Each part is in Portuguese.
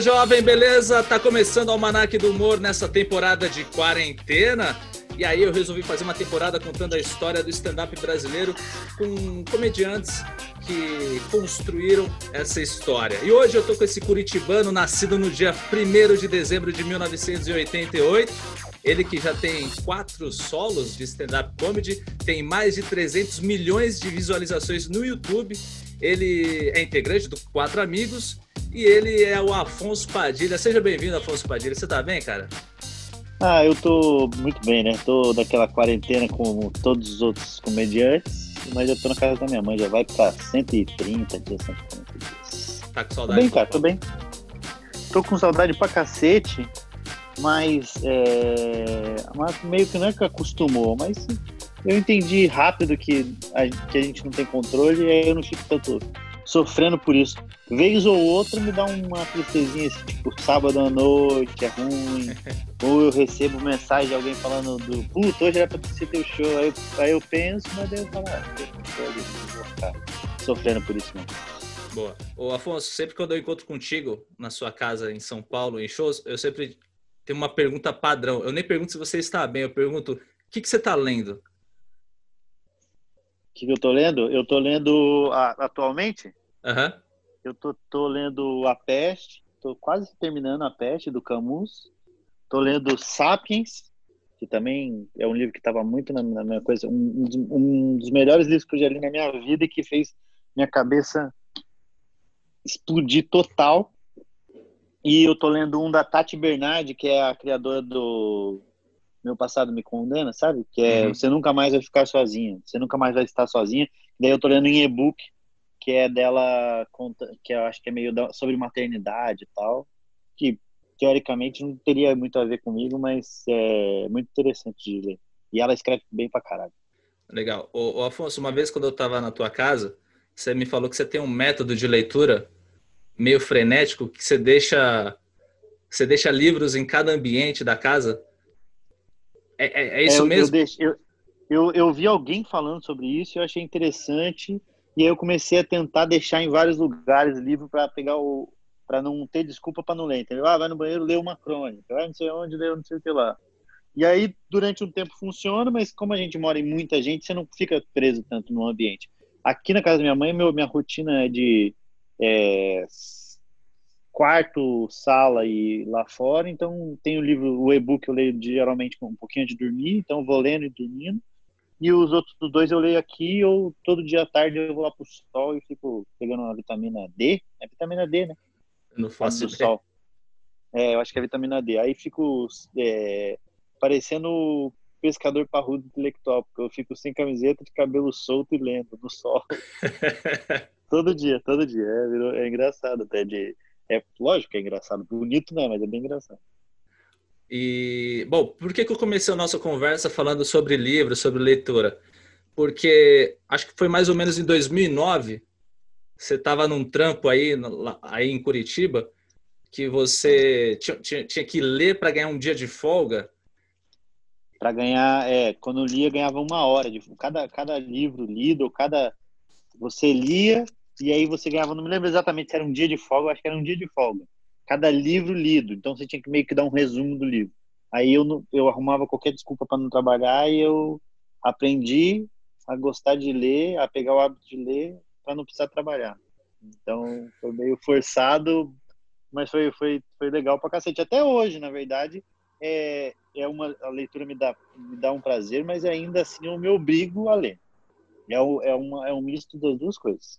Jovem, beleza? Tá começando o Almanac do Humor nessa temporada de quarentena. E aí eu resolvi fazer uma temporada contando a história do stand-up brasileiro com comediantes que construíram essa história. E hoje eu tô com esse curitibano nascido no dia 1 de dezembro de 1988. Ele que já tem quatro solos de stand-up comedy, tem mais de 300 milhões de visualizações no YouTube. Ele é integrante do Quatro Amigos e ele é o Afonso Padilha. Seja bem-vindo, Afonso Padilha. Você tá bem, cara? Ah, eu tô muito bem, né? Tô naquela quarentena como todos os outros comediantes, mas eu tô na casa da minha mãe, já vai pra 130 dias, 140 dias. Tá com saudade? Tô bem, cara, tô bem. Tô com saudade pra cacete, mas, é... mas meio que não é que acostumou, mas eu entendi rápido que a, que a gente não tem controle e aí eu não fico tanto sofrendo por isso. Vez ou outra me dá uma tristezinha, assim, tipo, sábado à noite é ruim, ou eu recebo mensagem de alguém falando do puto, hoje era pra ser teu show, aí eu, aí eu penso, mas daí eu falo, ah, eu vou ficar sofrendo por isso não. Boa. Ô, Afonso, sempre quando eu encontro contigo na sua casa em São Paulo, em shows, eu sempre tenho uma pergunta padrão. Eu nem pergunto se você está bem, eu pergunto, o que, que você está lendo? O que, que eu tô lendo? Eu tô lendo a, atualmente? Uhum. Eu tô, tô lendo A Peste, tô quase terminando A Peste, do Camus. Tô lendo Sapiens, que também é um livro que estava muito na, na, minha coisa, um, um, dos melhores livros que eu já li na minha vida e que fez minha cabeça explodir total. E eu tô lendo um da Tati Bernardi, que é a criadora do Meu Passado Me Condena, sabe? Que é uhum. Você Nunca Mais Vai Ficar Sozinha, Você Nunca Mais Vai Estar Sozinha. Daí eu tô lendo em e-book, que é dela, que eu acho que é meio sobre maternidade e tal, que teoricamente não teria muito a ver comigo, mas é muito interessante de ler. E ela escreve bem pra caralho. Legal. Ô, ô Afonso, uma vez quando eu tava na tua casa, você me falou que você tem um método de leitura meio frenético, que você deixa você deixa livros em cada ambiente da casa. É, é, é isso é, eu, mesmo? Eu, deixo, eu, eu, eu vi alguém falando sobre isso, eu achei interessante e aí eu comecei a tentar deixar em vários lugares livro para pegar o para não ter desculpa para não ler, entendeu? Ah, vai no banheiro, lê uma crônica, vai não sei onde, lê não sei o que lá. E aí, durante um tempo funciona, mas como a gente mora em muita gente, você não fica preso tanto no ambiente. Aqui na casa da minha mãe, meu, minha rotina é de é, quarto, sala e lá fora. Então, tem o livro, o e-book eu leio geralmente com um pouquinho de dormir, então vou lendo e dormindo. E os outros dois eu leio aqui, ou todo dia à tarde eu vou lá pro sol e fico pegando uma vitamina D. É vitamina D, né? não faço do sol. É, eu acho que é vitamina D. Aí fico é, parecendo pescador parrudo intelectual, porque eu fico sem camiseta, de cabelo solto e lendo no sol. todo dia, todo dia. É, é engraçado até de. É lógico que é engraçado. Bonito não, mas é bem engraçado. E, bom, por que, que eu comecei a nossa conversa falando sobre livros, sobre leitura? Porque acho que foi mais ou menos em 2009, você estava num trampo aí, aí em Curitiba, que você tinha, que ler para ganhar um dia de folga. Para ganhar, é, quando lia, ganhava uma hora. De, cada, cada livro lido, cada. Você lia e aí você ganhava, não me lembro exatamente se era um dia de folga, acho que era um dia de folga cada livro lido. Então você tinha que meio que dar um resumo do livro. Aí eu, eu arrumava qualquer desculpa para não trabalhar e eu aprendi a gostar de ler, a pegar o hábito de ler para não precisar trabalhar. Então foi meio forçado, mas foi, foi, foi legal para cacete. Até hoje, na verdade, é, é uma, a leitura me dá, me dá um prazer, mas ainda assim eu me obrigo a ler. É, é, uma, é um misto das duas coisas.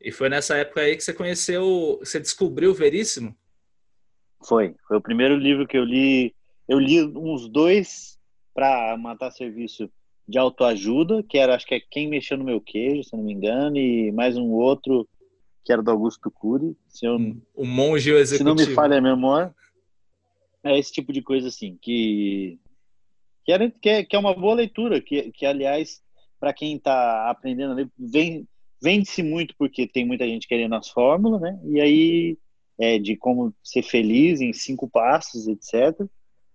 E foi nessa época aí que você conheceu, você descobriu o Veríssimo? Foi. Foi o primeiro livro que eu li. Eu li uns dois para matar serviço de autoajuda, que era, acho que é Quem Mexeu no Meu Queijo, se não me engano, e mais um outro que era do Augusto Cury. Se eu, o monge executivo. Se não me falha a memória. É esse tipo de coisa assim, que que, era, que, é, que é uma boa leitura, que, que aliás, para quem está aprendendo a ler, vem, vende-se muito porque tem muita gente querendo as fórmulas, né? E aí é, de como ser feliz em cinco passos, etc.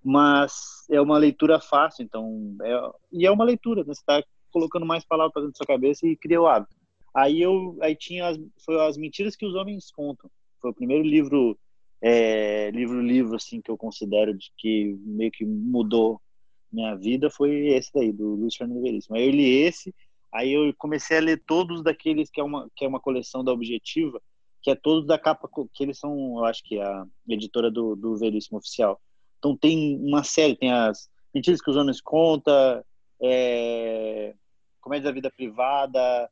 Mas é uma leitura fácil, então é, e é uma leitura, né? Você está colocando mais palavras dentro da sua cabeça e cria o hábito. Aí eu aí tinha as, foi as mentiras que os homens contam. Foi o primeiro livro é, livro livro assim que eu considero de que meio que mudou minha vida foi esse daí do Luiz Fernando Veríssimo. Aí eu li esse, aí eu comecei a ler todos daqueles que é uma que é uma coleção da Objetiva, que é todos da capa que eles são, eu acho que é a editora do, do Veríssimo oficial. Então tem uma série, tem as mentiras que os homens conta, é, comédia da vida privada,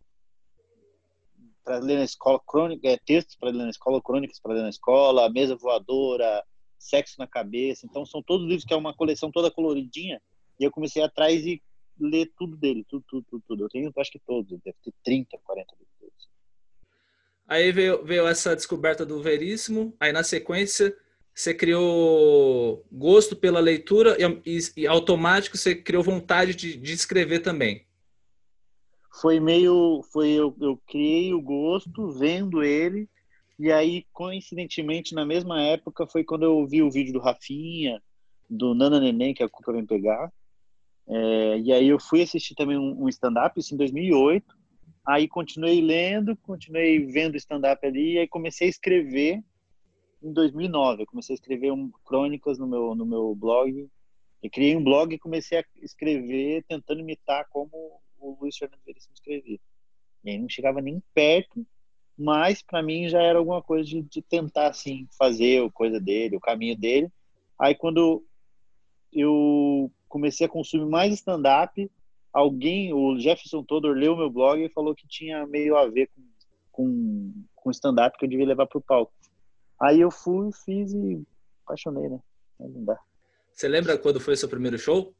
para ler na escola, crônica, é, textos para ler na escola, crônicas para ler na escola, mesa voadora, sexo na cabeça. Então são todos livros que é uma coleção toda coloridinha. E eu comecei atrás e ler tudo dele, tudo, tudo, tudo, tudo. Eu tenho, acho que todos, deve ter 30, 40 livros. Aí veio, veio essa descoberta do Veríssimo, aí na sequência você criou gosto pela leitura e, e, e automático você criou vontade de, de escrever também. Foi meio foi eu, eu criei o gosto vendo ele e aí coincidentemente na mesma época foi quando eu vi o vídeo do Rafinha do Nana Neném que a Cuca vem pegar. É, e aí eu fui assistir também um, um stand-up isso em 2008 aí continuei lendo continuei vendo stand-up ali e aí comecei a escrever em 2009 eu comecei a escrever um, crônicas no meu no meu blog eu criei um blog e comecei a escrever tentando imitar como o Luiz Fernando Veríssimo escrevia. E aí não chegava nem perto, mas para mim já era alguma coisa de, de, tentar assim fazer a coisa dele, o caminho dele. Aí quando eu comecei a consumir mais stand-up, alguém, o Jefferson Todor, leu meu blog e falou que tinha meio a ver com, com, com stand-up que eu devia levar para o palco. Aí eu fui, fiz e apaixonei, né? Não dá. Você lembra quando foi o seu primeiro show?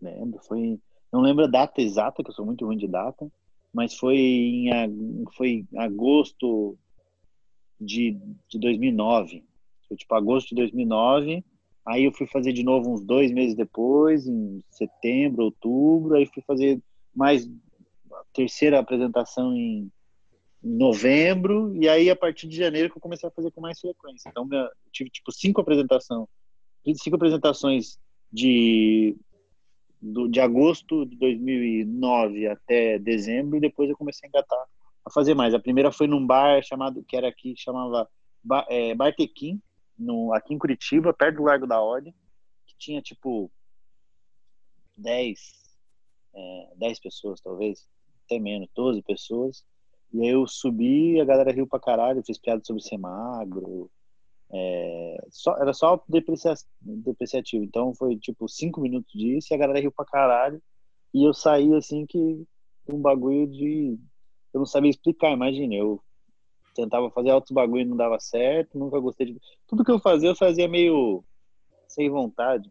Lembro, foi não lembro a data exata, que eu sou muito ruim de data, mas foi em foi agosto de, de 2009. Foi tipo agosto de 2009. Aí eu fui fazer de novo uns dois meses depois, em setembro, outubro. Aí fui fazer mais a terceira apresentação em novembro. E aí a partir de janeiro que eu comecei a fazer com mais frequência. Então eu tive tipo cinco apresentações, cinco apresentações de do, de agosto de 2009 até dezembro e depois eu comecei a engatar a fazer mais. A primeira foi num bar chamado que era aqui chamava Bar, é, Bartequim, no aqui em Curitiba, perto do Largo da Ordem, que tinha tipo 10 é, 10 pessoas talvez, até menos, 12 pessoas. E aí eu subi, a galera riu pra caralho, fiz piada sobre ser magro, é, só, era só depreciativo. Então foi tipo cinco minutos disso e a galera riu pra caralho. E eu saí assim que um bagulho de. Eu não sabia explicar, imagina. Eu tentava fazer outros bagulho e não dava certo, nunca gostei de. Tudo que eu fazia, eu fazia meio sem vontade.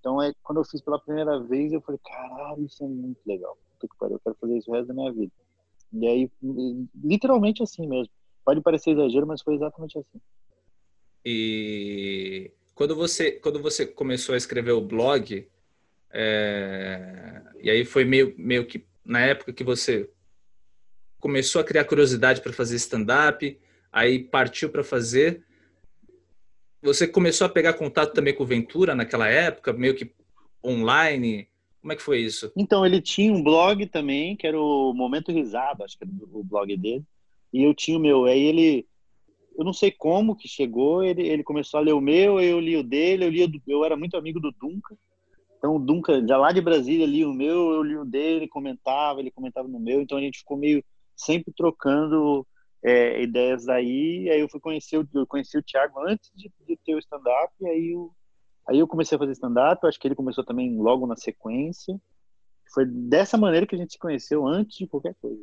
Então é quando eu fiz pela primeira vez, eu falei, caralho, isso é muito legal. Puta que pariu, eu quero fazer isso o resto da minha vida. E aí, literalmente assim mesmo. Pode parecer exagero, mas foi exatamente assim. E quando você, quando você começou a escrever o blog, é, e aí foi meio, meio que na época que você começou a criar curiosidade para fazer stand-up, aí partiu para fazer. Você começou a pegar contato também com o Ventura naquela época, meio que online. Como é que foi isso? Então, ele tinha um blog também, que era o Momento Risado, acho que era o blog dele. E eu tinha o meu. Aí ele eu não sei como que chegou, ele, ele começou a ler o meu, eu li o dele, eu, li eu era muito amigo do Dunca, então o Dunca, já lá de Brasília, lia o meu, eu li o dele, comentava, ele comentava no meu, então a gente ficou meio sempre trocando é, ideias aí, aí eu fui conhecer, eu conheci o Thiago antes de, de ter o stand-up, e aí eu, aí eu comecei a fazer stand-up, acho que ele começou também logo na sequência, foi dessa maneira que a gente se conheceu antes de qualquer coisa.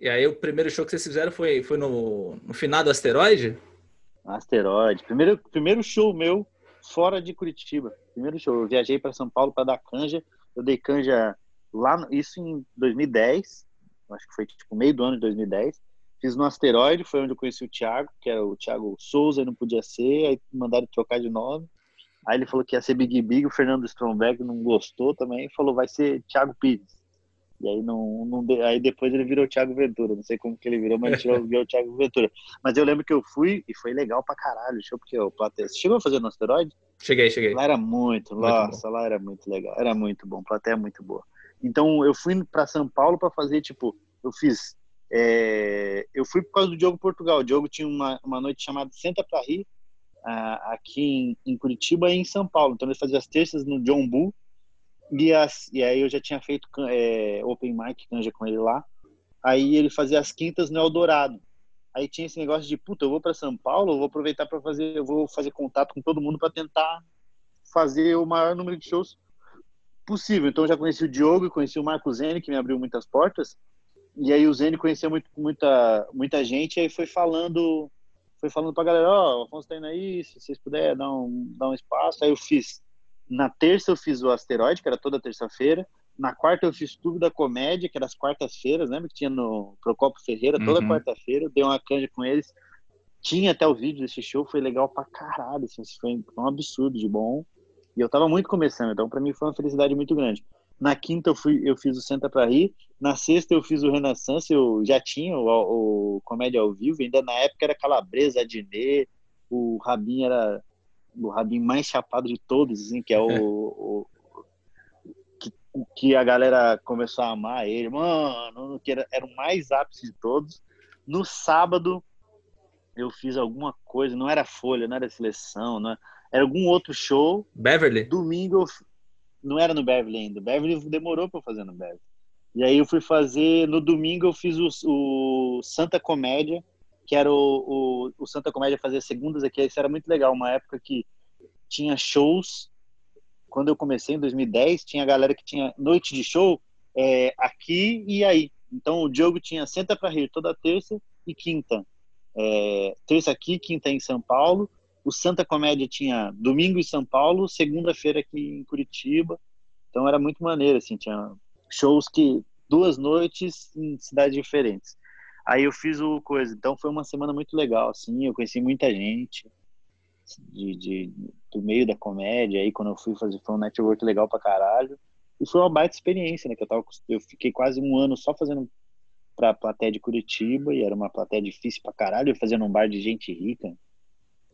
E aí o primeiro show que vocês fizeram foi, foi no, no final do Asteroide? Asteroide. Primeiro, primeiro show meu fora de Curitiba. Primeiro show. Eu viajei para São Paulo para dar canja. Eu dei canja lá, isso em 2010. Acho que foi tipo meio do ano de 2010. Fiz no Asteroide, foi onde eu conheci o Thiago, que era o Thiago Souza, não podia ser. Aí mandaram trocar de nome. Aí ele falou que ia ser Big Big, o Fernando Stromberg não gostou também, falou vai ser Thiago Pires. E aí não, não aí depois ele virou Thiago Ventura. Não sei como que ele virou, mas ele virou o Thiago Ventura. Mas eu lembro que eu fui e foi legal pra caralho. Show, porque o plateia. Você chegou a fazer no asteroide? Cheguei, cheguei. Lá era muito, muito nossa, bom. lá era muito legal. Era muito bom, plateia muito boa. Então eu fui para São Paulo para fazer, tipo, eu fiz É, eu fui por causa do Diogo Portugal. O Diogo tinha uma, uma noite chamada Senta para Rir, uh, aqui em, em, Curitiba e em São Paulo. Então ele fazia as terças no John Bull e, as, e aí eu já tinha feito é, open mic canja com ele lá. Aí ele fazia as quintas no Eldorado. Aí tinha esse negócio de, puta, eu vou para São Paulo, eu vou aproveitar para fazer, eu vou fazer contato com todo mundo para tentar fazer o maior número de shows possível. Então eu já conheci o Diogo e conheci o Marco Zene, que me abriu muitas portas. E aí o Zene conheceu muito, muita, muita gente, e aí foi falando, foi falando pra galera, ó, oh, o Afonso tá indo aí, se vocês puderem dar um, dar um espaço. Aí eu fiz, na terça eu fiz o Asteroide, que era toda terça-feira. Na quarta eu fiz tudo da comédia, que era as quartas-feiras, lembra que tinha no Procopio Ferreira, toda uhum. quarta-feira, dei uma canja com eles. Tinha até o vídeo desse show, foi legal pra caralho, assim, foi um absurdo de bom. E eu tava muito começando, então para mim foi uma felicidade muito grande. Na quinta eu, fui, eu fiz o Senta para Rir. Na sexta eu fiz o Renaissance, eu já tinha o, o Comédia ao Vivo, ainda na época era Calabresa, Adnet, o Rabin era o Rabin mais chapado de todos, assim, que é o, o que, que, a galera começou a amar ele. Mano, que era, era o mais ápice de todos. No sábado eu fiz alguma coisa, não era Folha, não era Seleção, não era, era algum outro show. Beverly? Domingo não era no Beverly ainda. Beverly demorou para fazer no Beverly. E aí eu fui fazer, no domingo eu fiz o, o Santa Comédia, que era o, o, o, Santa Comédia fazer segundas aqui. Isso era muito legal, uma época que tinha shows. Quando eu comecei em 2010, tinha galera que tinha noite de show é, aqui e aí. Então o Diogo tinha Senta para Rir toda terça e quinta. É, terça aqui, quinta em São Paulo o Santa Comédia tinha domingo em São Paulo, segunda-feira aqui em Curitiba. Então era muito maneiro, assim, tinha shows que duas noites em cidades diferentes. Aí eu fiz o coisa, então foi uma semana muito legal, assim, eu conheci muita gente de, de do meio da comédia, aí quando eu fui fazer foi um network legal pra caralho. E foi uma baita experiência, né, que eu tava eu fiquei quase um ano só fazendo pra plateia de Curitiba, e era uma plateia difícil pra caralho, fazendo um bar de gente rica,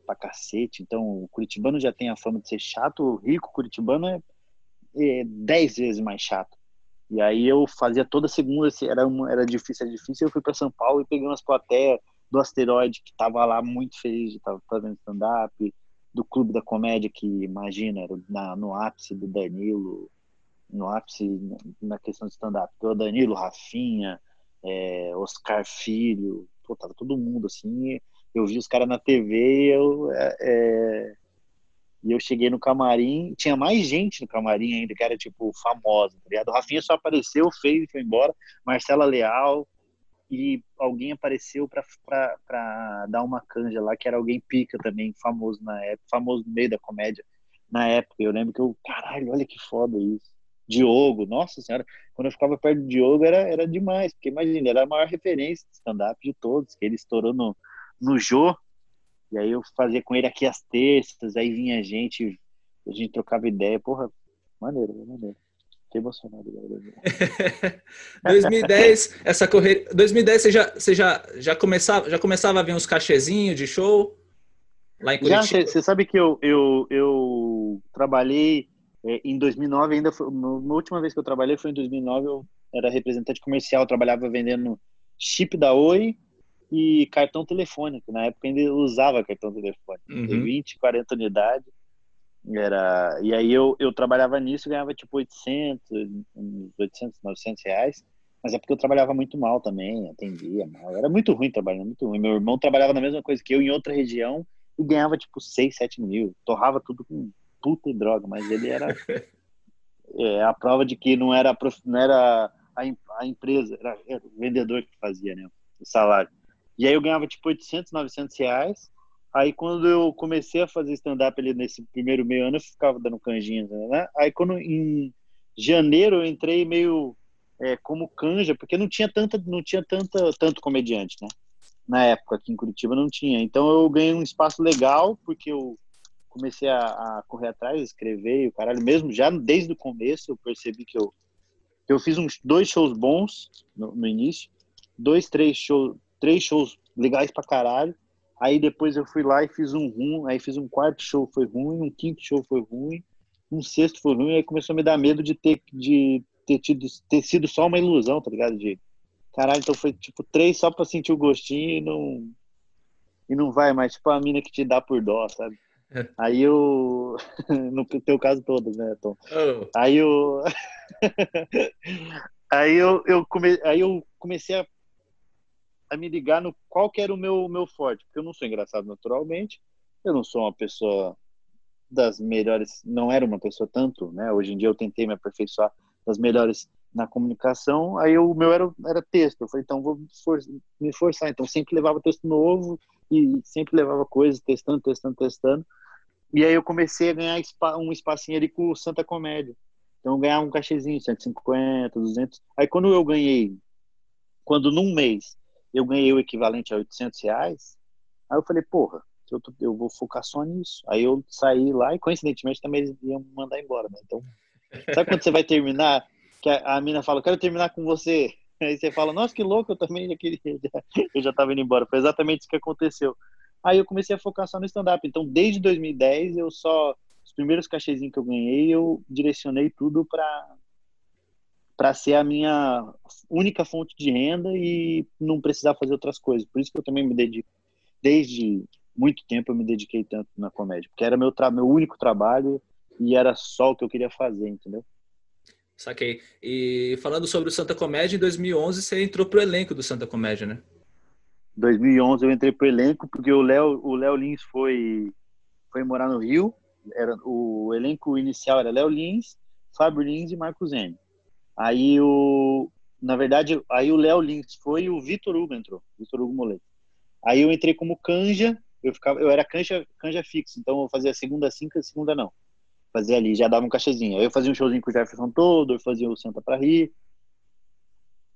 pra cacete. Então, o curitibano já tem a fama de ser chato, o rico curitibano é, é dez vezes mais chato. E aí eu fazia toda segunda, era, uma, era difícil, era difícil, eu fui para São Paulo e peguei umas plateias do Asteroide, que tava lá muito feliz estar fazendo stand-up, do Clube da Comédia, que imagina, era na, no ápice do Danilo, no ápice na questão de stand-up, o Danilo, Rafinha, é, Oscar Filho, pô, tava todo mundo assim, eu vi os caras na TV e eu, é, é, e eu cheguei no camarim, tinha mais gente no camarim ainda, que era tipo famosa, tá ligado? O Rafinha só apareceu, fez e foi embora, Marcela Leal, e alguém apareceu para dar uma canja lá, que era alguém pica também, famoso na época, famoso no meio da comédia na época. Eu lembro que eu, caralho, olha que foda isso. Diogo, nossa senhora, quando eu ficava perto do Diogo era, era demais, porque imagina, era a maior referência de stand-up de todos, que ele estourou no, no Jô, e aí eu fazia com ele aqui as terças, aí vinha gente, a gente trocava ideia, porra, maneiro, maneiro. Fiquei emocionado agora. 2010, essa correria. 2010 você já, você já, já, começava, já começava a ver uns cachezinhos de show lá em Curitiba? Já, você sabe que eu, eu, eu trabalhei é, em 2009, ainda foi, a última vez que eu trabalhei foi em 2009, eu era representante comercial, trabalhava vendendo chip da Oi e cartão telefônico. Na época ainda usava cartão telefônico. Uhum. 20, 40 unidades. Era... E aí eu, eu trabalhava nisso e ganhava tipo 800, 800, 900 reais. Mas é porque eu trabalhava muito mal também, atendia mal. Era muito ruim trabalhando, muito ruim. Meu irmão trabalhava na mesma coisa que eu em outra região e ganhava tipo 6, 7 mil. Torrava tudo com puta e droga, mas ele era é, a prova de que não era, não era a, a empresa, era, era o vendedor que fazia né, o salário. E aí eu ganhava tipo 800, 900 reais. Aí quando eu comecei a fazer stand-up ali nesse primeiro meio ano, eu ficava dando canjinhas, né? Aí quando em janeiro eu entrei meio é, como canja, porque não tinha tanta, não tinha tanta, tanto comediante, né? Na época aqui em Curitiba não tinha. Então eu ganhei um espaço legal, porque eu comecei a, a correr atrás, escrever e o caralho, mesmo já desde o começo eu percebi que eu, eu fiz uns dois shows bons no, no início, dois, três shows, três shows legais pra caralho. Aí depois eu fui lá e fiz um ruim, aí fiz um quarto show foi ruim, um quinto show foi ruim, um sexto foi ruim, aí começou a me dar medo de ter de ter tido ter sido só uma ilusão, tá ligado? De Caralho, então foi tipo três só pra sentir o gostinho e não. E não vai mais, tipo a mina que te dá por dó, sabe? Aí eu. no teu caso todas, né, Tom? Oh. Aí eu. aí eu, eu, come... aí eu comecei a... a me ligar no qual que era o meu, meu forte. Porque eu não sou engraçado naturalmente, eu não sou uma pessoa das melhores, não era uma pessoa tanto, né? Hoje em dia eu tentei me aperfeiçoar das melhores na comunicação, aí o meu era, era texto. Eu falei, então vou for, me forçar. Então sempre levava texto novo e sempre levava coisas, testando, testando, testando. E aí eu comecei a ganhar um espacinho ali com o Santa Comédia. Então eu ganhava um cachezinho, 150, 200. Aí quando eu ganhei, quando num mês eu ganhei o equivalente a 800 reais, aí eu falei, porra, eu, eu vou focar só nisso. Aí eu saí lá e coincidentemente também eles iam me mandar embora, né? Então, sabe quando você vai terminar que a, a mina fala, quero terminar com você. Aí você fala, nossa, que louco, eu também já queria, já, eu já tava indo embora. Foi exatamente isso que aconteceu. Aí eu comecei a focar só no stand-up. Então, desde 2010, eu só. Os primeiros cachezinhos que eu ganhei, eu direcionei tudo para para ser a minha única fonte de renda e não precisar fazer outras coisas. Por isso que eu também me dedico, desde muito tempo eu me dediquei tanto na comédia, porque era meu, meu único trabalho e era só o que eu queria fazer, entendeu? Saquei. E falando sobre o Santa Comédia, em 2011 você entrou pro elenco do Santa Comédia, né? 2011 eu entrei pro elenco porque o Léo o Léo Lins foi foi morar no Rio. Era o elenco inicial era Léo Lins, Fábio Lins e Marcos N. Aí o na verdade aí o Léo Lins foi e o Vitor Hugo entrou, Vitor Hugo Moleto. Aí eu entrei como canja, eu ficava eu era canja canja fixo, então eu fazia segunda cinco, segunda não fazia ali, já dava um cachezinho. Aí eu fazia um showzinho com o Jefferson todo, eu fazia o Santa pra rir.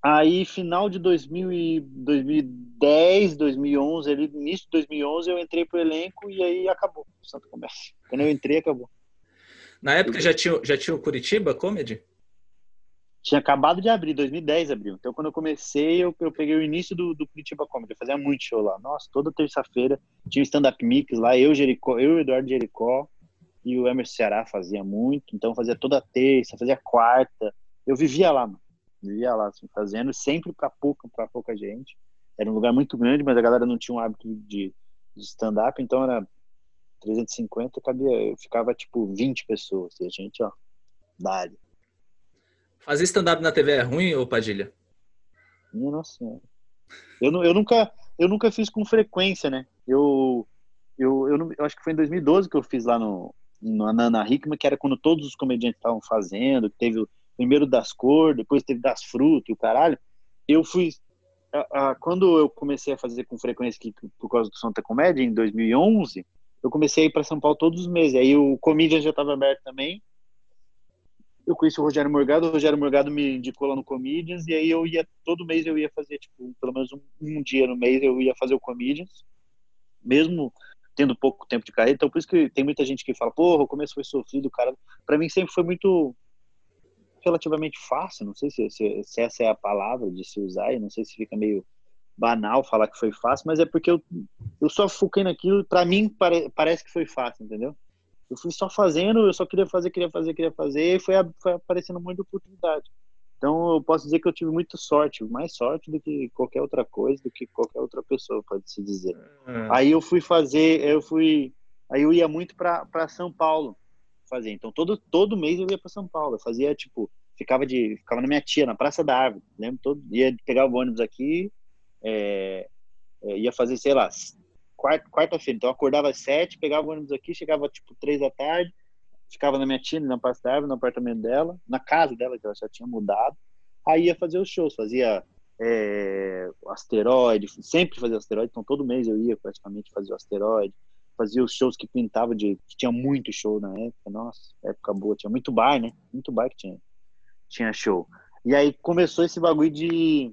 Aí, final de 2000 e 2010, 2011, ali, início de 2011, eu entrei pro elenco e aí acabou o Santa Comércio. Quando eu entrei, acabou. Na época já tinha, já tinha o Curitiba Comedy? Tinha acabado de abrir, 2010 abriu. Então, quando eu comecei, eu, eu peguei o início do, do Curitiba Comedy. Eu fazia muito show lá. Nossa, toda terça-feira tinha um stand-up mix lá, eu, Jericó, eu Eduardo Jericó e o Emerson Ceará fazia muito, então fazia toda terça, fazia quarta. Eu vivia lá, mano. Vivia lá, assim, fazendo, sempre para pouca, para pouca gente. Era um lugar muito grande, mas a galera não tinha um hábito de, de stand-up, então era 350, cabia, eu ficava tipo 20 pessoas, e a gente, ó, dali. Fazer stand-up na TV é ruim, ou Padilha? Nossa senhora. Eu, eu, nunca, eu nunca fiz com frequência, né? Eu, eu, eu, eu, acho que foi em 2012 que eu fiz lá no, na Ana Hickman, que era quando todos os comediantes estavam fazendo, teve o primeiro das cores, depois teve das frutas e o caralho. Eu fui. A, a, quando eu comecei a fazer com frequência aqui por causa do Santa Comédia, em 2011, eu comecei a ir para São Paulo todos os meses. Aí o Comedian já estava aberto também. Eu conheci o Rogério Morgado, o Rogério Morgado me indicou lá no Comedians, e aí eu ia, todo mês eu ia fazer, tipo, pelo menos um, um dia no mês eu ia fazer o Comedians. Mesmo tendo pouco tempo de carreira. Então, por isso que tem muita gente que fala, porra, o começo foi sofrido, cara. Para mim sempre foi muito relativamente fácil. Não sei se, se, se, essa é a palavra de se usar, e não sei se fica meio banal falar que foi fácil, mas é porque eu, eu só foquei naquilo. Para mim, pare, parece que foi fácil, entendeu? Eu fui só fazendo, eu só queria fazer, queria fazer, queria fazer, e foi, foi aparecendo muita oportunidade. Então, eu posso dizer que eu tive muita sorte, mais sorte do que qualquer outra coisa, do que qualquer outra pessoa, pode se dizer. Uhum. Aí eu fui fazer, eu fui, aí eu ia muito para São Paulo fazer. Então, todo todo mês eu ia para São Paulo. Eu fazia tipo, ficava de, ficava na minha tia, na Praça da Árvore, lembro todo, ia pegar o ônibus aqui, é, é, ia fazer, sei lá, quarta-feira. Então, eu acordava às sete, pegava o ônibus aqui, chegava tipo três da tarde, ficava na minha tia, na Pastava, no apartamento dela, na casa dela, que ela já tinha mudado. Aí ia fazer os shows, fazia é, asteroide, sempre fazia asteroide, então todo mês eu ia praticamente fazer o asteroide, fazia os shows que pintava de. que tinha muito show na época, nossa, época boa, tinha muito bar, né? Muito bar que tinha, tinha show. E aí começou esse bagulho de.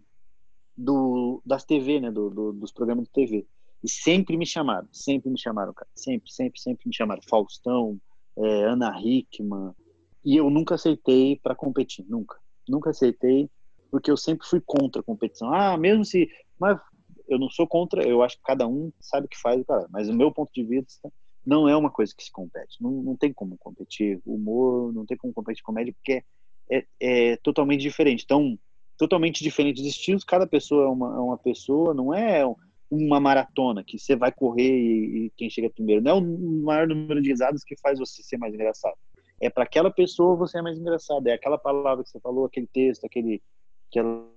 Do, das TV, né? Do, do, dos programas de TV. E sempre me chamaram, sempre me chamaram, cara. Sempre, sempre, sempre me chamaram. Faustão, é, Ana Hickman, e eu nunca aceitei para competir, nunca. Nunca aceitei, porque eu sempre fui contra a competição. Ah, mesmo se. Mas eu não sou contra, eu acho que cada um sabe o que faz, cara. Mas o meu ponto de vista não é uma coisa que se compete. Não, não tem como competir humor, não tem como competir comédia, porque é, é, é totalmente diferente. Então, totalmente diferentes estilos, cada pessoa é uma, é uma pessoa, não é uma maratona que você vai correr e, e, quem chega primeiro. Não é o maior número de risadas que faz você ser mais engraçado. É para aquela pessoa você é mais engraçado. É aquela palavra que você falou, aquele texto, aquele, aquela,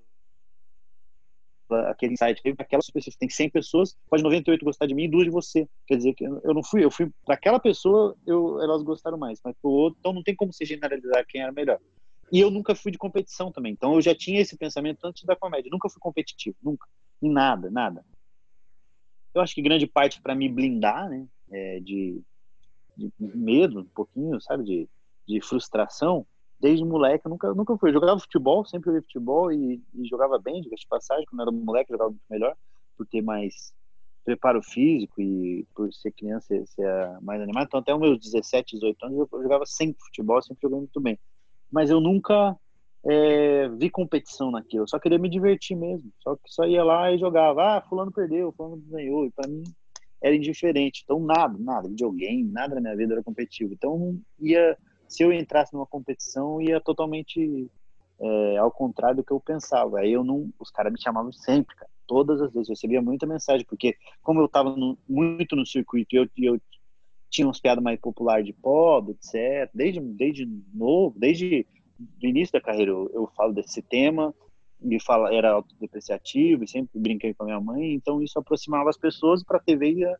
aquele insight. Aquelas pessoas, tem 100 pessoas, pode 98 gostar de mim e duas de você. Quer dizer que eu não fui, eu fui para aquela pessoa, eu, elas gostaram mais, mas para o outro, então não tem como se generalizar quem era melhor. E eu nunca fui de competição também. Então eu já tinha esse pensamento antes da comédia. Nunca fui competitivo, nunca. Em nada, nada. Eu acho que grande parte para me blindar, né, é de, de, medo, um pouquinho, sabe, de, de frustração. Desde moleque, eu nunca, nunca fui. Eu jogava futebol, sempre joguei futebol e, e jogava bem, de passagem. Quando eu era moleque, eu jogava muito melhor, por ter mais preparo físico e por ser criança ser mais animado. Então, até os meus 17, 18 anos, eu jogava sempre futebol, sempre joguei muito bem mas eu nunca é, vi competição naquilo. Eu só queria me divertir mesmo. Só que só ia lá e jogava. Ah, fulano perdeu, fulano ganhou. E para mim era indiferente. Então nada, nada, videogame, nada na minha vida era competitivo. Então ia, se eu entrasse numa competição, ia totalmente é, ao contrário do que eu pensava. Aí eu não, os caras me chamavam sempre, cara. Todas as vezes eu recebia muita mensagem, porque como eu estava muito no circuito eu, eu tinha uns piadas mais populares de pobre, etc. Desde, desde novo, desde o início da carreira eu, eu falo desse tema, me fala, era autodepreciativo e sempre brinquei com a minha mãe, então isso aproximava as pessoas para a TV ia,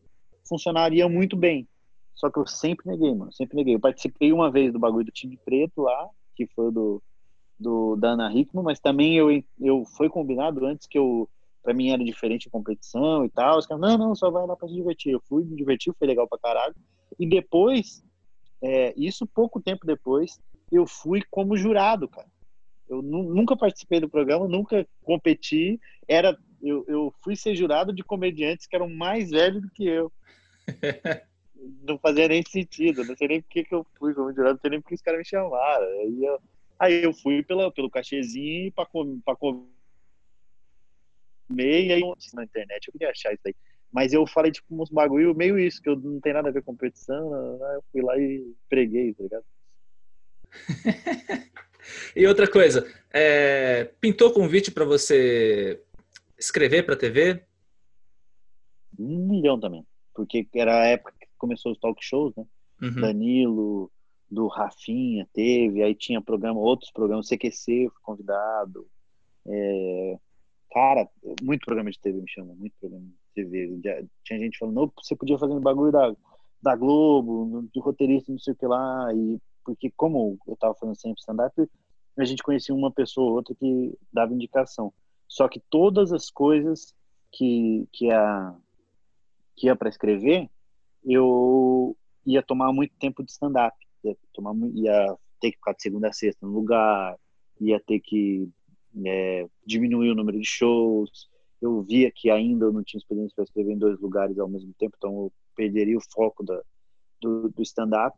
funcionaria muito bem. Só que eu sempre neguei, mano, sempre neguei. Eu participei uma vez do bagulho do time preto lá, que foi do, do da Ana Hickman, mas também eu, eu foi combinado antes que eu para mim era diferente a competição e tal. Os caras, não, não, só vai lá para se divertir. Eu fui, me diverti, foi legal pra caralho. E depois, é, isso pouco tempo depois, eu fui como jurado, cara. Eu nunca participei do programa, nunca competi. Era, eu, eu fui ser jurado de comediantes que eram mais velhos do que eu. não fazia nem sentido. Não sei nem por que, eu fui como jurado, não sei nem por que os caras me chamaram. Aí eu, aí eu fui pela, pelo cachezinho para comer, comer. E aí, na internet, eu queria achar isso aí. Mas eu falei, tipo, uns bagulho meio isso, que eu não tem nada a ver com competição, eu fui lá e preguei, tá ligado? e outra coisa, é, pintou convite para você escrever para TV? Um milhão também, porque era a época que começou os talk shows, né? Uhum. Danilo, do Rafinha teve, aí tinha programa, outros programas, CQC fui convidado, é, cara, muito programa de TV me chama, muito programa TV. Já, tinha gente falando, você podia fazer um bagulho da, da Globo, de roteirista, não sei o que lá. E, porque, como eu tava fazendo sempre stand-up, a gente conhecia uma pessoa ou outra que dava indicação. Só que todas as coisas que, que ia, que ia para escrever, eu ia tomar muito tempo de stand-up. Ia, tomar, ia ter que ficar de segunda a sexta no lugar, ia ter que é, diminuir o número de shows, eu via que ainda eu não tinha experiência para escrever em dois lugares ao mesmo tempo, então eu perderia o foco da, do, do stand-up.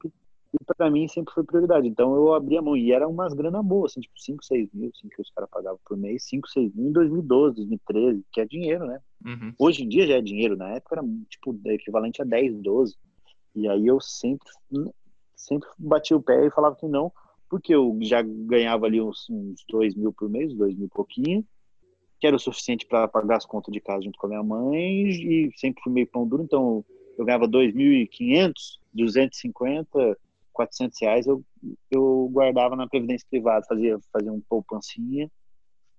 E para mim sempre foi prioridade. Então eu abri a mão. E era umas grana boas, assim, tipo 5, 6 mil, assim, que os caras pagavam por mês. 5, 6 mil em 2012, 2013, que é dinheiro, né? Uhum. Hoje em dia já é dinheiro. Na época era, tipo, equivalente a 10, 12. E aí eu sempre, sempre bati o pé e falava que não, porque eu já ganhava ali uns, uns 2 mil por mês, 2 mil e pouquinho que era o suficiente para pagar as contas de casa junto com a minha mãe e sempre fui meio pão duro, então eu ganhava 2.500, 250, 400 reais eu, eu guardava na previdência privada, fazia, fazia um poupancinha.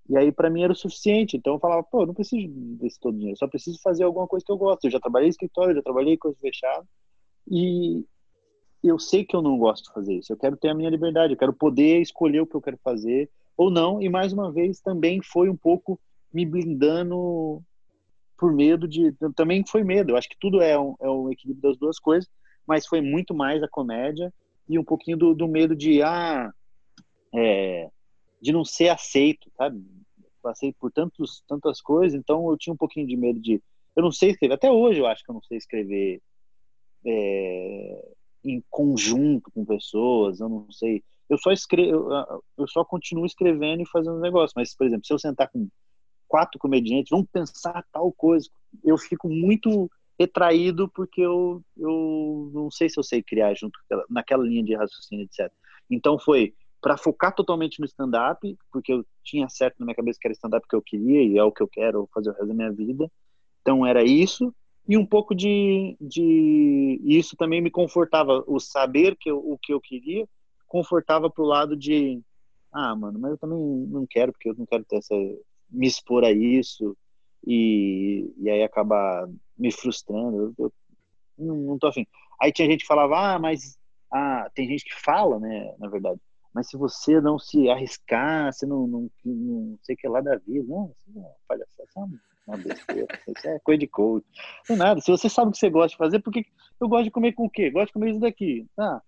E aí para mim era o suficiente, então eu falava, pô, eu não preciso desse todo dinheiro, só preciso fazer alguma coisa que eu gosto, eu já trabalhei em escritório, já trabalhei em coisa fechada. E eu sei que eu não gosto de fazer isso, eu quero ter a minha liberdade, eu quero poder escolher o que eu quero fazer ou não, e mais uma vez também foi um pouco me blindando por medo de. Também foi medo. Eu acho que tudo é um, é um equilíbrio das duas coisas, mas foi muito mais a comédia e um pouquinho do, do medo de, ah, é, de não ser aceito, sabe? Passei por tantos, tantas coisas, então eu tinha um pouquinho de medo de. Eu não sei escrever, até hoje eu acho que eu não sei escrever é, em conjunto com pessoas, eu não sei. Eu só escrevo, eu só continuo escrevendo e fazendo negócio, mas, por exemplo, se eu sentar com quatro comediantes, vamos pensar tal coisa. Eu fico muito retraído porque eu, eu não sei se eu sei criar junto naquela linha de raciocínio, etc. Então foi para focar totalmente no stand-up, porque eu tinha certo na minha cabeça que era stand-up que eu queria e é o que eu quero fazer o resto da minha vida. Então era isso e um pouco de, de isso também me confortava o saber que eu, o que eu queria confortava pro lado de ah mano mas eu também não quero porque eu não quero ter essa me expor a isso e, e aí acabar me frustrando eu, eu não, tô afim aí tinha gente que falava ah mas ah, tem gente que fala né na verdade mas se você não se arriscar, você não, não, não sei o que lá da vida, não, você não palhaçada, sabe? Uma besteira, isso é coisa de coach. Não é nada, se você sabe o que você gosta de fazer, porque eu gosto de comer com o quê? Gosto de comer isso daqui. Ah,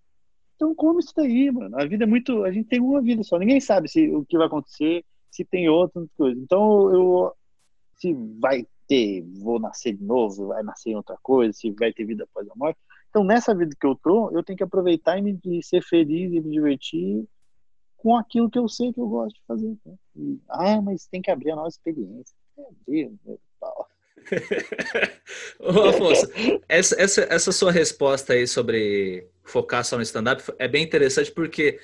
então come isso daí, mano. A vida é muito. A gente tem uma vida só. Ninguém sabe se, o que vai acontecer, se tem outra coisa. Então eu. Se vai ter, vou nascer de novo, vai nascer em outra coisa, se vai ter vida após a morte. Então, nessa vida que eu tô, eu tenho que aproveitar e me e ser feliz e me divertir com aquilo que eu sei que eu gosto de fazer. Né? E, ah, mas tem que abrir a nova experiência. Meu meu pau. Ô, Afonso, essa, essa, essa sua resposta aí sobre focar só no stand-up é bem interessante porque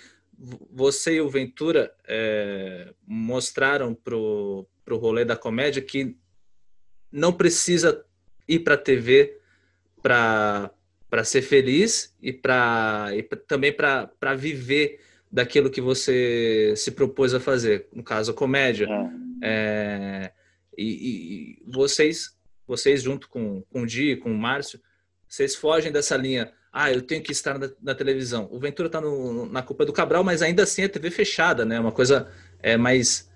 você e o Ventura é, mostraram pro, pro rolê da comédia que não precisa ir para a TV para ser feliz e, pra, e também para viver daquilo que você se propôs a fazer, no caso a comédia. É. É, e, e, vocês, vocês junto com, com o Di, com o Márcio, vocês fogem dessa linha. Ah, eu tenho que estar na, na televisão. O Ventura está na culpa do Cabral, mas ainda assim é TV fechada, né? Uma coisa é mais,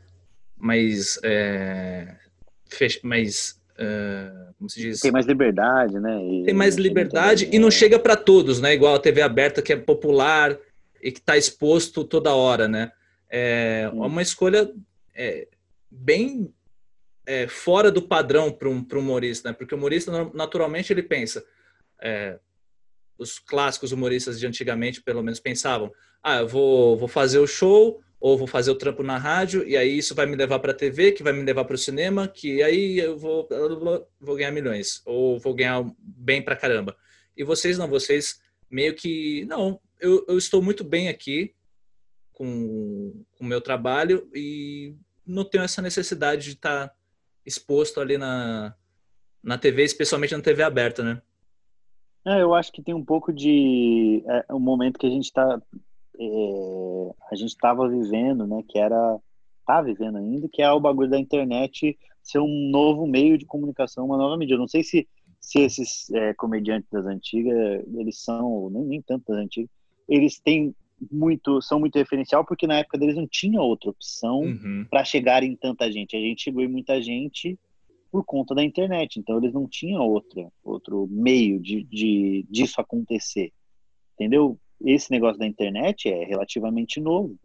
mais, é, mais Uh, como se diz? Tem mais liberdade, né? E tem mais liberdade e não chega para todos, né? Igual a TV aberta que é popular e que está exposto toda hora, né? É uma escolha é, bem é, fora do padrão para um, um humorista, né? Porque o humorista, naturalmente, ele pensa... É, os clássicos humoristas de antigamente, pelo menos, pensavam ah, eu vou, vou fazer o show ou vou fazer o trampo na rádio e aí isso vai me levar para a TV, que vai me levar para o cinema, que aí eu vou, vou ganhar milhões ou vou ganhar bem para caramba. E vocês não, vocês meio que não, eu, eu estou muito bem aqui com o meu trabalho e não tenho essa necessidade de estar tá exposto ali na, na TV, especialmente na TV aberta, né? É, eu acho que tem um pouco de é, um momento que a gente está é, a gente estava vivendo, né? Que era tá vivendo ainda, que é o bagulho da internet ser um novo meio de comunicação, uma nova mídia. Eu não sei se se esses é, comediantes das antigas eles são nem, nem tanto das antigas eles têm muito, são muito referencial porque na época deles não tinha outra opção uhum. para chegar em tanta gente. A gente chegou em muita gente por conta da internet, então eles não tinham outra, outro meio de, de disso acontecer, entendeu? Esse negócio da internet é relativamente novo,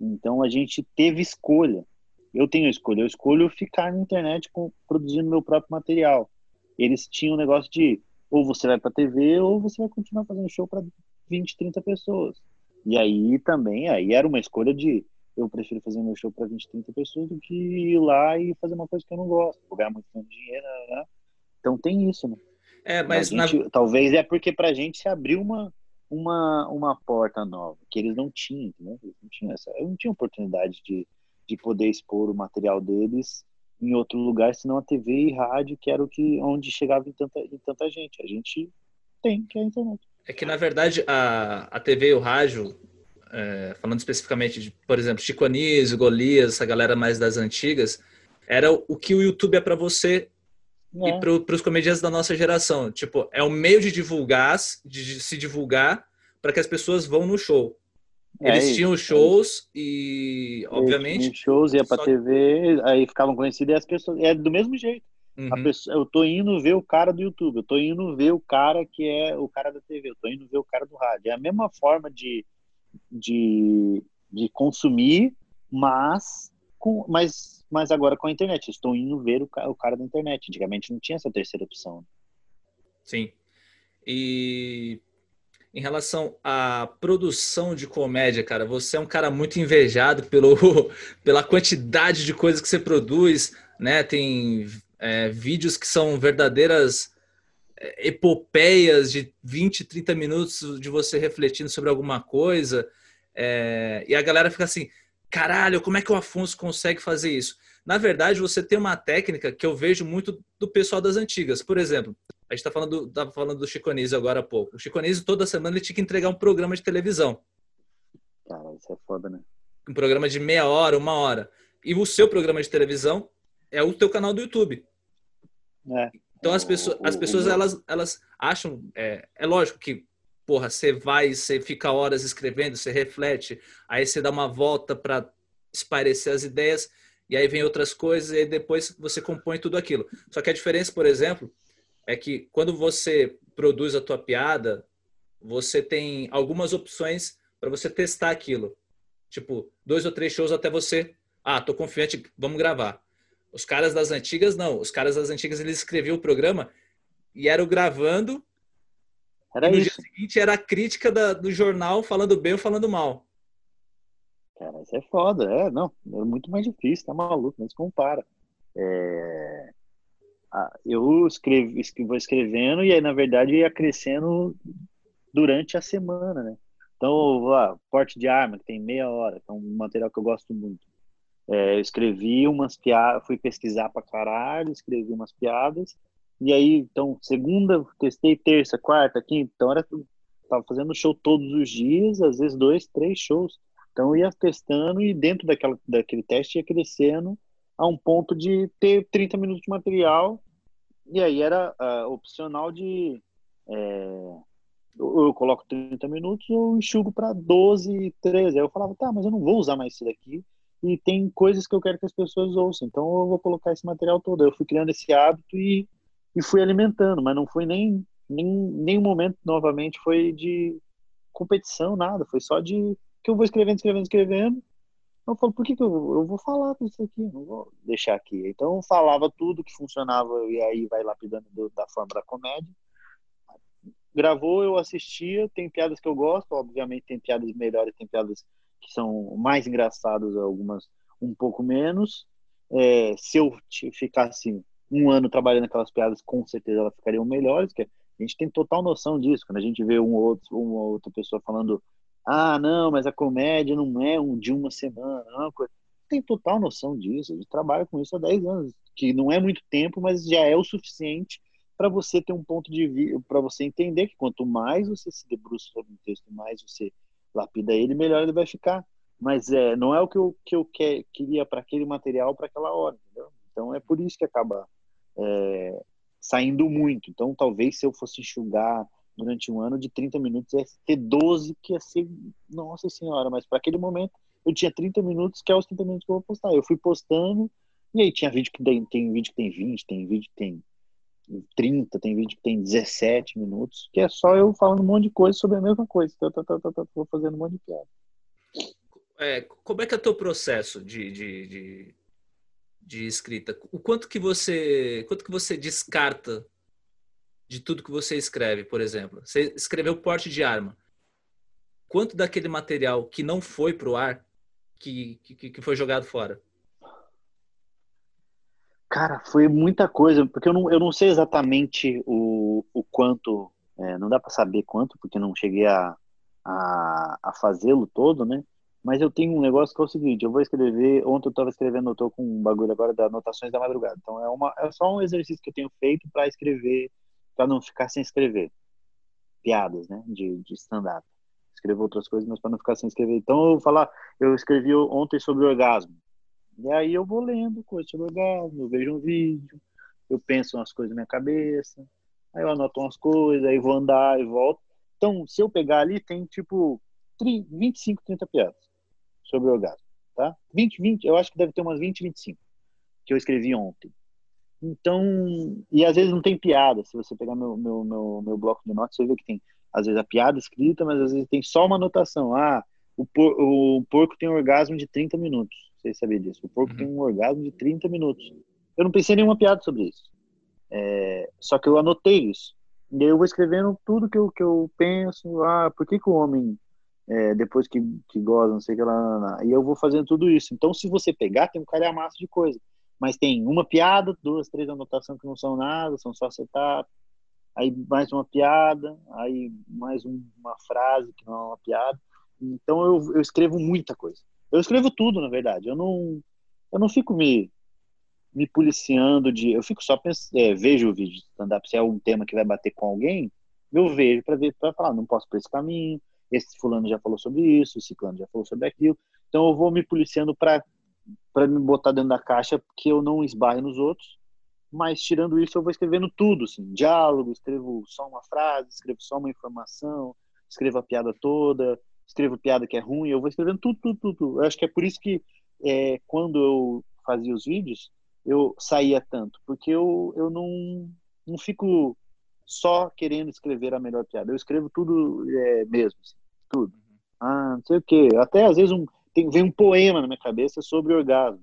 então a gente teve escolha. Eu tenho escolha, eu escolho ficar na internet com, produzindo meu próprio material. Eles tinham o negócio de ou você vai para TV ou você vai continuar fazendo show para 20, 30 pessoas. E aí também, aí era uma escolha de eu prefiro fazer meu show para 20, 30 pessoas do que ir lá e fazer uma coisa que eu não gosto, ganhar muito dinheiro, né? Então tem isso, né? É, mas gente, na... talvez é porque pra gente se abriu uma uma uma porta nova, que eles não tinham, né? Eles não tinham essa, eu não tinha oportunidade de de poder expor o material deles em outro lugar, senão a TV e rádio, que era o que onde chegava em tanta em tanta gente. A gente tem que é a internet. É que, na verdade, a, a TV e o rádio, é, falando especificamente de, por exemplo, Chico Anísio, Golias, essa galera mais das antigas, era o que o YouTube é para você é. e para os comediantes da nossa geração. Tipo, é um meio de divulgar, de se divulgar para que as pessoas vão no show. É Eles tinham shows é e, obviamente. shows, ia pra TV, aí ficavam conhecidos e as pessoas. É do mesmo jeito. Uhum. Pessoa, eu tô indo ver o cara do YouTube, eu tô indo ver o cara que é o cara da TV, eu tô indo ver o cara do rádio. É a mesma forma de, de, de consumir, mas, com, mas, mas agora com a internet. Estou indo ver o, o cara da internet. Antigamente não tinha essa terceira opção. Sim. E em relação à produção de comédia, cara, você é um cara muito invejado pelo, pela quantidade de coisas que você produz, né? Tem é, vídeos que são verdadeiras é, epopeias de 20, 30 minutos de você refletindo sobre alguma coisa. É, e a galera fica assim, caralho, como é que o Afonso consegue fazer isso? Na verdade, você tem uma técnica que eu vejo muito do pessoal das antigas. Por exemplo, a gente está falando, tava falando do Chico Anísio agora há pouco. O Chico Anísio, toda semana, ele tinha que entregar um programa de televisão. Cara, isso é foda, né? Um programa de meia hora, uma hora. E o seu programa de televisão é o teu canal do YouTube. É. Então as pessoas, as pessoas elas, elas acham, é, é lógico que, porra, você vai, você fica horas escrevendo, você reflete, aí você dá uma volta para esparecer as ideias, e aí vem outras coisas, e depois você compõe tudo aquilo. Só que a diferença, por exemplo, é que quando você produz a tua piada, você tem algumas opções para você testar aquilo. Tipo, dois ou três shows até você, ah, tô confiante, vamos gravar. Os caras das antigas não, os caras das antigas eles escreviam o programa e eram gravando. Era e no isso. dia seguinte era a crítica da, do jornal falando bem ou falando mal. Cara, isso é foda, é, não, é muito mais difícil, tá maluco, se compara. É... Ah, eu escrevo, vou escrevendo e aí, na verdade, ia crescendo durante a semana, né? Então, lá, porte de arma, que tem meia hora, que é um material que eu gosto muito. É, eu escrevi umas piadas, fui pesquisar pra caralho, escrevi umas piadas, e aí, então, segunda, testei terça, quarta, quinta, então era. Tava fazendo show todos os dias, às vezes dois, três shows. Então ia testando e dentro daquela, daquele teste ia crescendo a um ponto de ter 30 minutos de material, e aí era uh, opcional de. É, eu, eu coloco 30 minutos, eu enxugo para 12, 13. Aí eu falava, tá, mas eu não vou usar mais isso daqui. E tem coisas que eu quero que as pessoas ouçam, então eu vou colocar esse material todo. Eu fui criando esse hábito e, e fui alimentando, mas não foi nem, nem nenhum momento, novamente, foi de competição, nada. Foi só de que eu vou escrevendo, escrevendo, escrevendo. Eu falo, por que, que eu, eu vou falar com isso aqui? Não vou deixar aqui. Então eu falava tudo que funcionava e aí vai lapidando do, da forma da comédia gravou, eu assistia. Tem piadas que eu gosto, obviamente tem piadas melhores, tem piadas que são mais engraçadas, algumas um pouco menos. É, se eu ficasse um ano trabalhando aquelas piadas, com certeza elas ficariam melhores, que a gente tem total noção disso. Quando a gente vê um outro, uma outra pessoa falando, ah, não, mas a comédia não é um de uma semana, não, tem total noção disso. A gente trabalha com isso há 10 anos, que não é muito tempo, mas já é o suficiente para você ter um ponto de vista, para você entender que quanto mais você se debruça sobre um texto, mais você lapida ele, melhor ele vai ficar. Mas é, não é o que eu, que eu que, queria para aquele material, para aquela hora, entendeu? Então é por isso que acaba é, saindo muito. Então talvez se eu fosse enxugar durante um ano de 30 minutos, ia ter 12 que ia ser, nossa senhora, mas para aquele momento eu tinha 30 minutos, que é os 30 minutos que eu vou postar. Eu fui postando, e aí tinha vídeo que tem, tem vídeo que tem 20, tem vídeo que tem 30, tem vídeo que tem 17 minutos, que é só eu falando um monte de coisa sobre a mesma coisa. Então, tá, tá, tá, vou fazendo um monte de piada. É, como é que é o teu processo de, de, de, de, escrita? O quanto que você quanto que você descarta de tudo que você escreve, por exemplo? Você escreveu porte de arma. Quanto daquele material que não foi para o ar que, que, que foi jogado fora? Cara, foi muita coisa, porque eu não, eu não sei exatamente o, o quanto, é, não dá para saber quanto, porque não cheguei a, a, a fazê-lo todo, né? Mas eu tenho um negócio que é o seguinte, eu vou escrever, ontem eu estava escrevendo, eu tô com um bagulho agora das anotações da madrugada, então é, uma, é só um exercício que eu tenho feito para escrever, para não ficar sem escrever. Piadas, né, de, de stand-up. Escrevo outras coisas, mas para não ficar sem escrever. Então eu vou falar, eu escrevi ontem sobre orgasmo. E aí eu vou lendo coisas sobre orgasmo, eu vejo um vídeo, eu penso umas coisas na minha cabeça, aí eu anoto umas coisas, aí vou andar e volto. Então, se eu pegar ali, tem tipo 30, 25, 30 piadas sobre orgasmo, tá? 20, 20, eu acho que deve ter umas 20, 25 que eu escrevi ontem. Então, e às vezes não tem piada. Se você pegar meu, meu, meu, meu bloco de notas, você vê que tem, às vezes, a piada escrita, mas às vezes tem só uma anotação. Ah, o, por, o porco tem um orgasmo de 30 minutos vocês sabiam disso. O porco uhum. tem um orgasmo de 30 minutos. Eu não pensei em nenhuma piada sobre isso. É, só que eu anotei isso. E aí eu vou escrevendo tudo que eu, que eu penso. Ah, por que, que o homem, é, depois que, que goza, não sei o que lá, e eu vou fazendo tudo isso. Então, se você pegar, tem um calhamaço de coisa. Mas tem uma piada, duas, três anotações que não são nada, são só setup. Aí mais uma piada, aí mais um, uma frase que não é uma piada. Então eu, eu escrevo muita coisa. Eu escrevo tudo, na verdade. Eu não, eu não fico me, me policiando de. Eu fico só pensando, é, vejo o vídeo de stand-up, se é um tema que vai bater com alguém, eu vejo para ver, para falar, não posso por esse caminho, esse fulano já falou sobre isso, esse fulano já falou sobre aquilo. Então eu vou me policiando para para me botar dentro da caixa que eu não esbarre nos outros. Mas tirando isso, eu vou escrevendo tudo, assim, diálogo, escrevo só uma frase, escrevo só uma informação, escrevo a piada toda, escrevo piada que é ruim, eu vou escrevendo tudo, tudo, tudo. Eu acho que é por isso que é, quando eu fazia os vídeos, eu saía tanto, porque eu, eu não, não fico só querendo escrever a melhor piada. Eu escrevo tudo é, mesmo, assim, tudo. Ah, não sei o quê. Até às vezes um, tem, vem um poema na minha cabeça sobre orgasmo.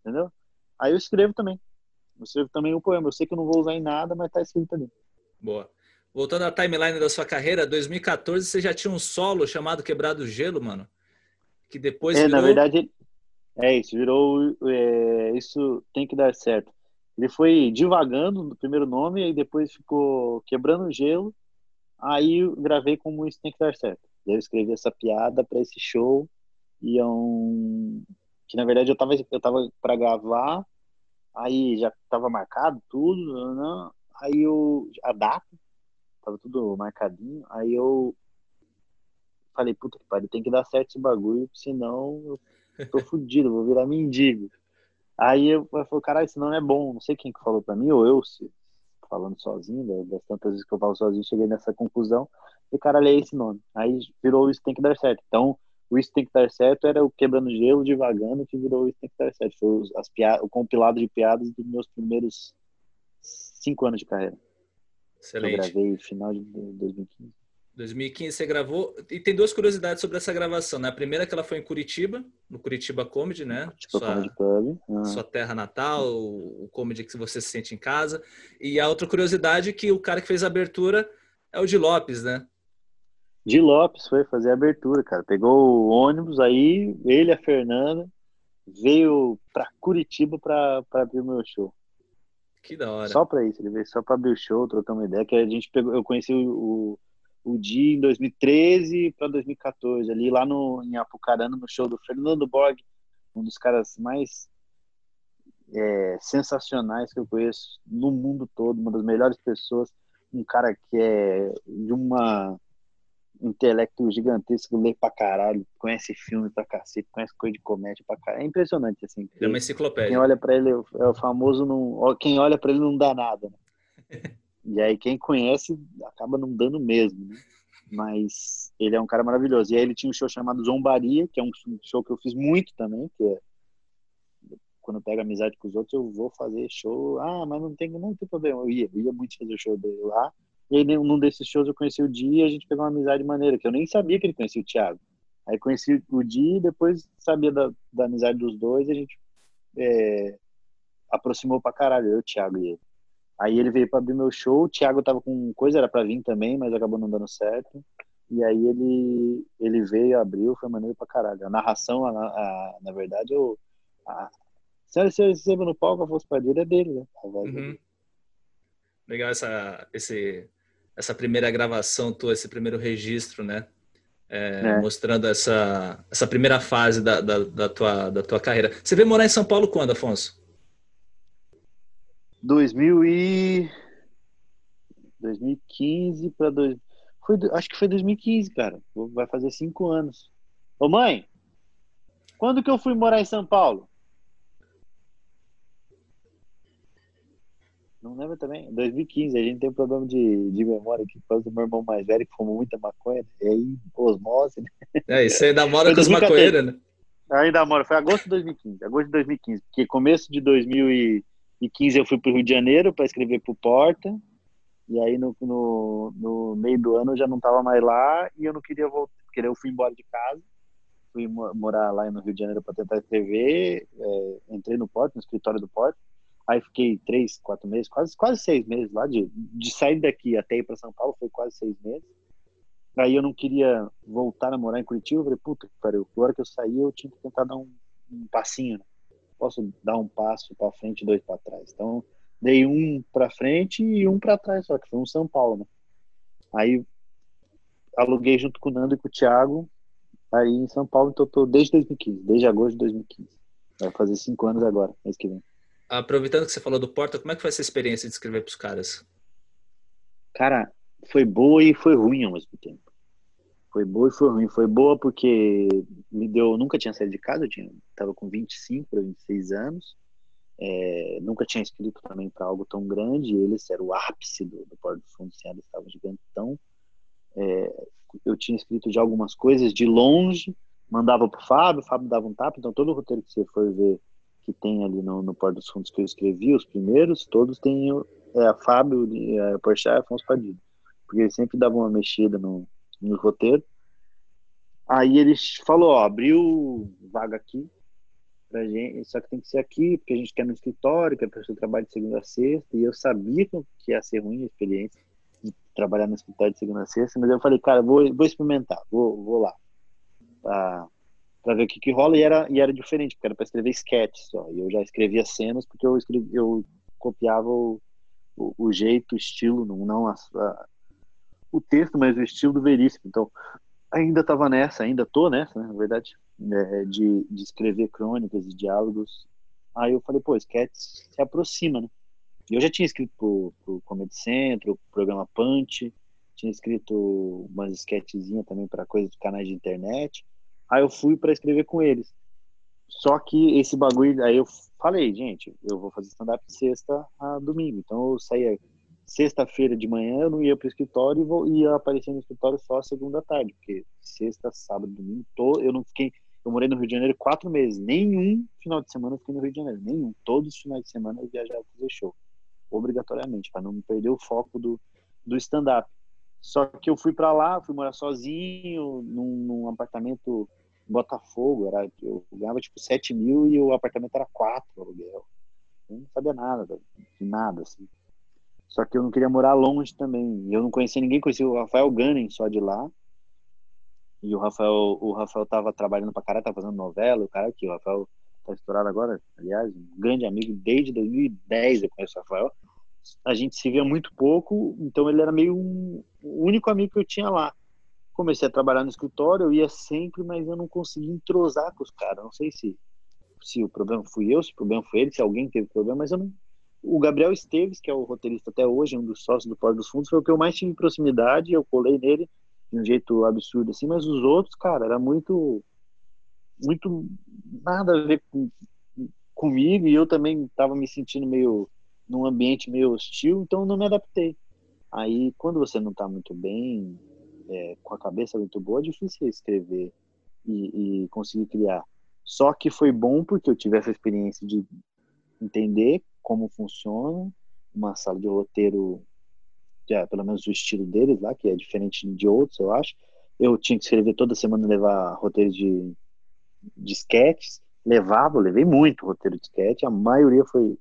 Entendeu? Aí eu escrevo também. Eu escrevo também um poema. Eu sei que eu não vou usar em nada, mas tá escrito ali. Boa. Voltando à timeline da sua carreira, 2014 você já tinha um solo chamado Quebrado Gelo, mano. Que depois. É, virou... na verdade, é isso. Virou. É, isso tem que dar certo. Ele foi divagando no primeiro nome, e depois ficou Quebrando Gelo. Aí eu gravei como Isso Tem que Dar Certo. Eu escrevi essa piada para esse show iam que na verdade eu tava eu tava para gravar aí já tava marcado tudo né? aí eu a data tava tudo marcadinho aí eu falei puta que pariu tem que dar certo esse bagulho senão eu tô fudido vou virar mendigo aí eu, eu falei caralho isso não é bom não sei quem que falou para mim ou eu se falando sozinho das tantas vezes que eu falo sozinho cheguei nessa conclusão e caralho é esse nome aí virou isso tem que dar certo então o Isso Tem Que Dar Certo era o Quebrando Gelo, Devagando, que virou Isso Tem Que Dar Certo. Foi as piadas, o compilado de piadas dos meus primeiros cinco anos de carreira. Excelente. Eu gravei final de 2015. 2015 você gravou. E tem duas curiosidades sobre essa gravação. Né? A primeira é que ela foi em Curitiba, no Curitiba Comedy, né? Curitiba sua, Comedy Club. Ah. Sua terra natal, o, o comedy que você se sente em casa. E a outra curiosidade é que o cara que fez a abertura é o de Lopes, né? de Lopes foi fazer a abertura, cara. Pegou o ônibus aí, ele e a Fernanda, veio para Curitiba para abrir o meu show. Que da hora. Só para isso, ele veio só para abrir o show, trocar uma ideia, que a gente pegou, eu conheci o, o, dia em 2013 para 2014, ali lá no em Apucarana, no show do Fernando Borg, um dos caras mais é, sensacionais que eu conheço no mundo todo, uma das melhores pessoas, um cara que é de uma intelecto gigantesco, lê pra caralho, conhece filme pra cacete, conhece coisa de comédia pra caralho. É impressionante, assim. É uma enciclopédia. Quem olha pra ele é o famoso, não, quem olha pra ele não dá nada, né? E aí quem conhece acaba não dando mesmo, né? Mas ele é um cara maravilhoso. E aí ele tinha um show chamado Zombaria, que é um show que eu fiz muito também, que é quando eu pego amizade com os outros, eu vou fazer show. Ah, mas não tem, não tem problema. Eu ia, eu ia muito fazer show dele lá. E aí, num desses shows, eu conheci o Di e a gente pegou uma amizade maneira, que eu nem sabia que ele conhecia o Thiago. Aí conheci o Di e depois sabia da, da amizade dos dois e a gente é, aproximou pra caralho, eu, o Thiago e ele. Aí ele veio para abrir meu show, o Thiago tava com coisa, era para vir também, mas acabou não dando certo. E aí ele, ele veio, abriu, foi maneiro pra caralho. A narração, a, a, na verdade, eu, a, se ele receba no palco, a voz dele é dele, né? Uhum. Legal essa, esse, essa primeira gravação tua, esse primeiro registro, né? É, é. Mostrando essa, essa primeira fase da, da, da, tua, da tua carreira. Você veio morar em São Paulo quando, Afonso? 2000 e... 2015 para dois... foi acho que foi 2015, cara. Vai fazer cinco anos. Ô mãe, quando que eu fui morar em São Paulo? Não lembro também. 2015, a gente tem um problema de, de memória aqui por causa do meu irmão mais velho que fumou muita maconha. Né? E aí, osmose, né? É, isso ainda mora com os maconheiros, né? Ainda mora. Foi agosto de 2015. Agosto de 2015. Porque começo de 2015 eu fui para o Rio de Janeiro para escrever para o Porta. E aí no, no, no, meio do ano eu já não estava mais lá e eu não queria voltar. Porque eu fui embora de casa. Fui morar lá no Rio de Janeiro para tentar escrever. É, entrei no Porta, no escritório do Porta Aí fiquei três, quatro meses, quase, quase seis meses lá. De, de sair daqui até ir para São Paulo foi quase seis meses. Aí eu não queria voltar a morar em Curitiba. Eu falei, puta que pariu. Agora que eu saí, eu tinha que tentar dar um, um passinho. Né? Posso dar um passo para frente e dois para trás. Então, dei um para frente e um para trás, só que foi um São Paulo, né? Aí aluguei junto com o Nando e com o Thiago aí em São Paulo, então tô desde 2015, desde agosto de 2015. Vai fazer cinco anos agora, mês que vem. Aproveitando que você falou do Porta, como é que foi essa experiência de escrever para os caras? Cara, foi boa e foi ruim ao mesmo tempo. Foi boa e foi ruim. Foi boa porque me deu. Nunca tinha saído de casa, eu tinha, tava com 25 para 26 anos. É, nunca tinha escrito também para algo tão grande. Eles eram o ápice do, do Porto dos Fundos, eles estavam gigantão. É, eu tinha escrito de algumas coisas de longe, mandava para o Fábio, o Fábio dava um tapa. Então, todo o roteiro que você for ver que tem ali no, no Porto dos Fundos que eu escrevi, os primeiros, todos têm é, a Fábio, a Porchat e Afonso Padilha. Porque eles sempre davam uma mexida no, no roteiro. Aí eles falou, ó, abriu vaga aqui pra gente, só que tem que ser aqui, porque a gente quer no escritório, que a pessoa trabalha de segunda a sexta, e eu sabia que ia ser ruim a experiência de trabalhar no escritório de segunda a sexta, mas eu falei, cara, vou, vou experimentar, vou, vou lá, pra, pra ver o que que rola, e era, e era diferente, porque era pra escrever sketch só, e eu já escrevia cenas, porque eu, escrevi, eu copiava o, o, o jeito, o estilo, não, não a o texto, mas o estilo do Veríssimo. Então, ainda estava nessa, ainda tô nessa, né, na verdade, é, de, de escrever crônicas e diálogos. Aí eu falei, pô, sketch se aproxima, né? Eu já tinha escrito pro, pro Comedy Central, pro programa Punch, tinha escrito umas sketchzinhas também para coisas de canais de internet. Aí eu fui para escrever com eles. Só que esse bagulho, aí eu falei, gente, eu vou fazer stand-up sexta a domingo. Então eu saía sexta-feira de manhã eu não ia para o escritório e vou, ia aparecer no escritório só segunda tarde, porque sexta, sábado, domingo, tô, eu não fiquei. Eu morei no Rio de Janeiro quatro meses, nenhum final de semana eu fiquei no Rio de Janeiro, nenhum. Todos os finais de semana eu viajava fazer show, obrigatoriamente, para não perder o foco do, do stand-up. Só que eu fui para lá, fui morar sozinho, num, num apartamento em Botafogo, era, eu ganhava tipo 7 mil e o apartamento era 4 aluguel. Eu não sabia nada, de nada, assim. Só que eu não queria morar longe também. Eu não conhecia ninguém, conhecia o Rafael Gunning só de lá. E o Rafael, o Rafael tava trabalhando pra caralho, tava fazendo novela, o cara aqui, o Rafael tá estourado agora, aliás, um grande amigo desde 2010 eu conheço o Rafael. A gente se via muito pouco, então ele era meio um, o único amigo que eu tinha lá. Comecei a trabalhar no escritório, eu ia sempre, mas eu não conseguia entrosar com os caras. Não sei se se o problema fui eu, se o problema foi ele, se alguém teve problema, mas eu não, o Gabriel Esteves, que é o roteirista até hoje, um dos sócios do Porto dos Fundos, foi o que eu mais tive proximidade, eu colei nele de um jeito absurdo assim, mas os outros, cara, era muito muito nada a ver com, comigo e eu também estava me sentindo meio num ambiente meio hostil, então não me adaptei. Aí, quando você não está muito bem, é, com a cabeça muito boa, é difícil escrever e, e conseguir criar. Só que foi bom porque eu tive essa experiência de entender como funciona uma sala de roteiro, é, pelo menos o estilo deles lá, que é diferente de outros, eu acho. Eu tinha que escrever toda semana, levar roteiro de, de sketches. Levava, levei muito roteiro de sketch, a maioria foi,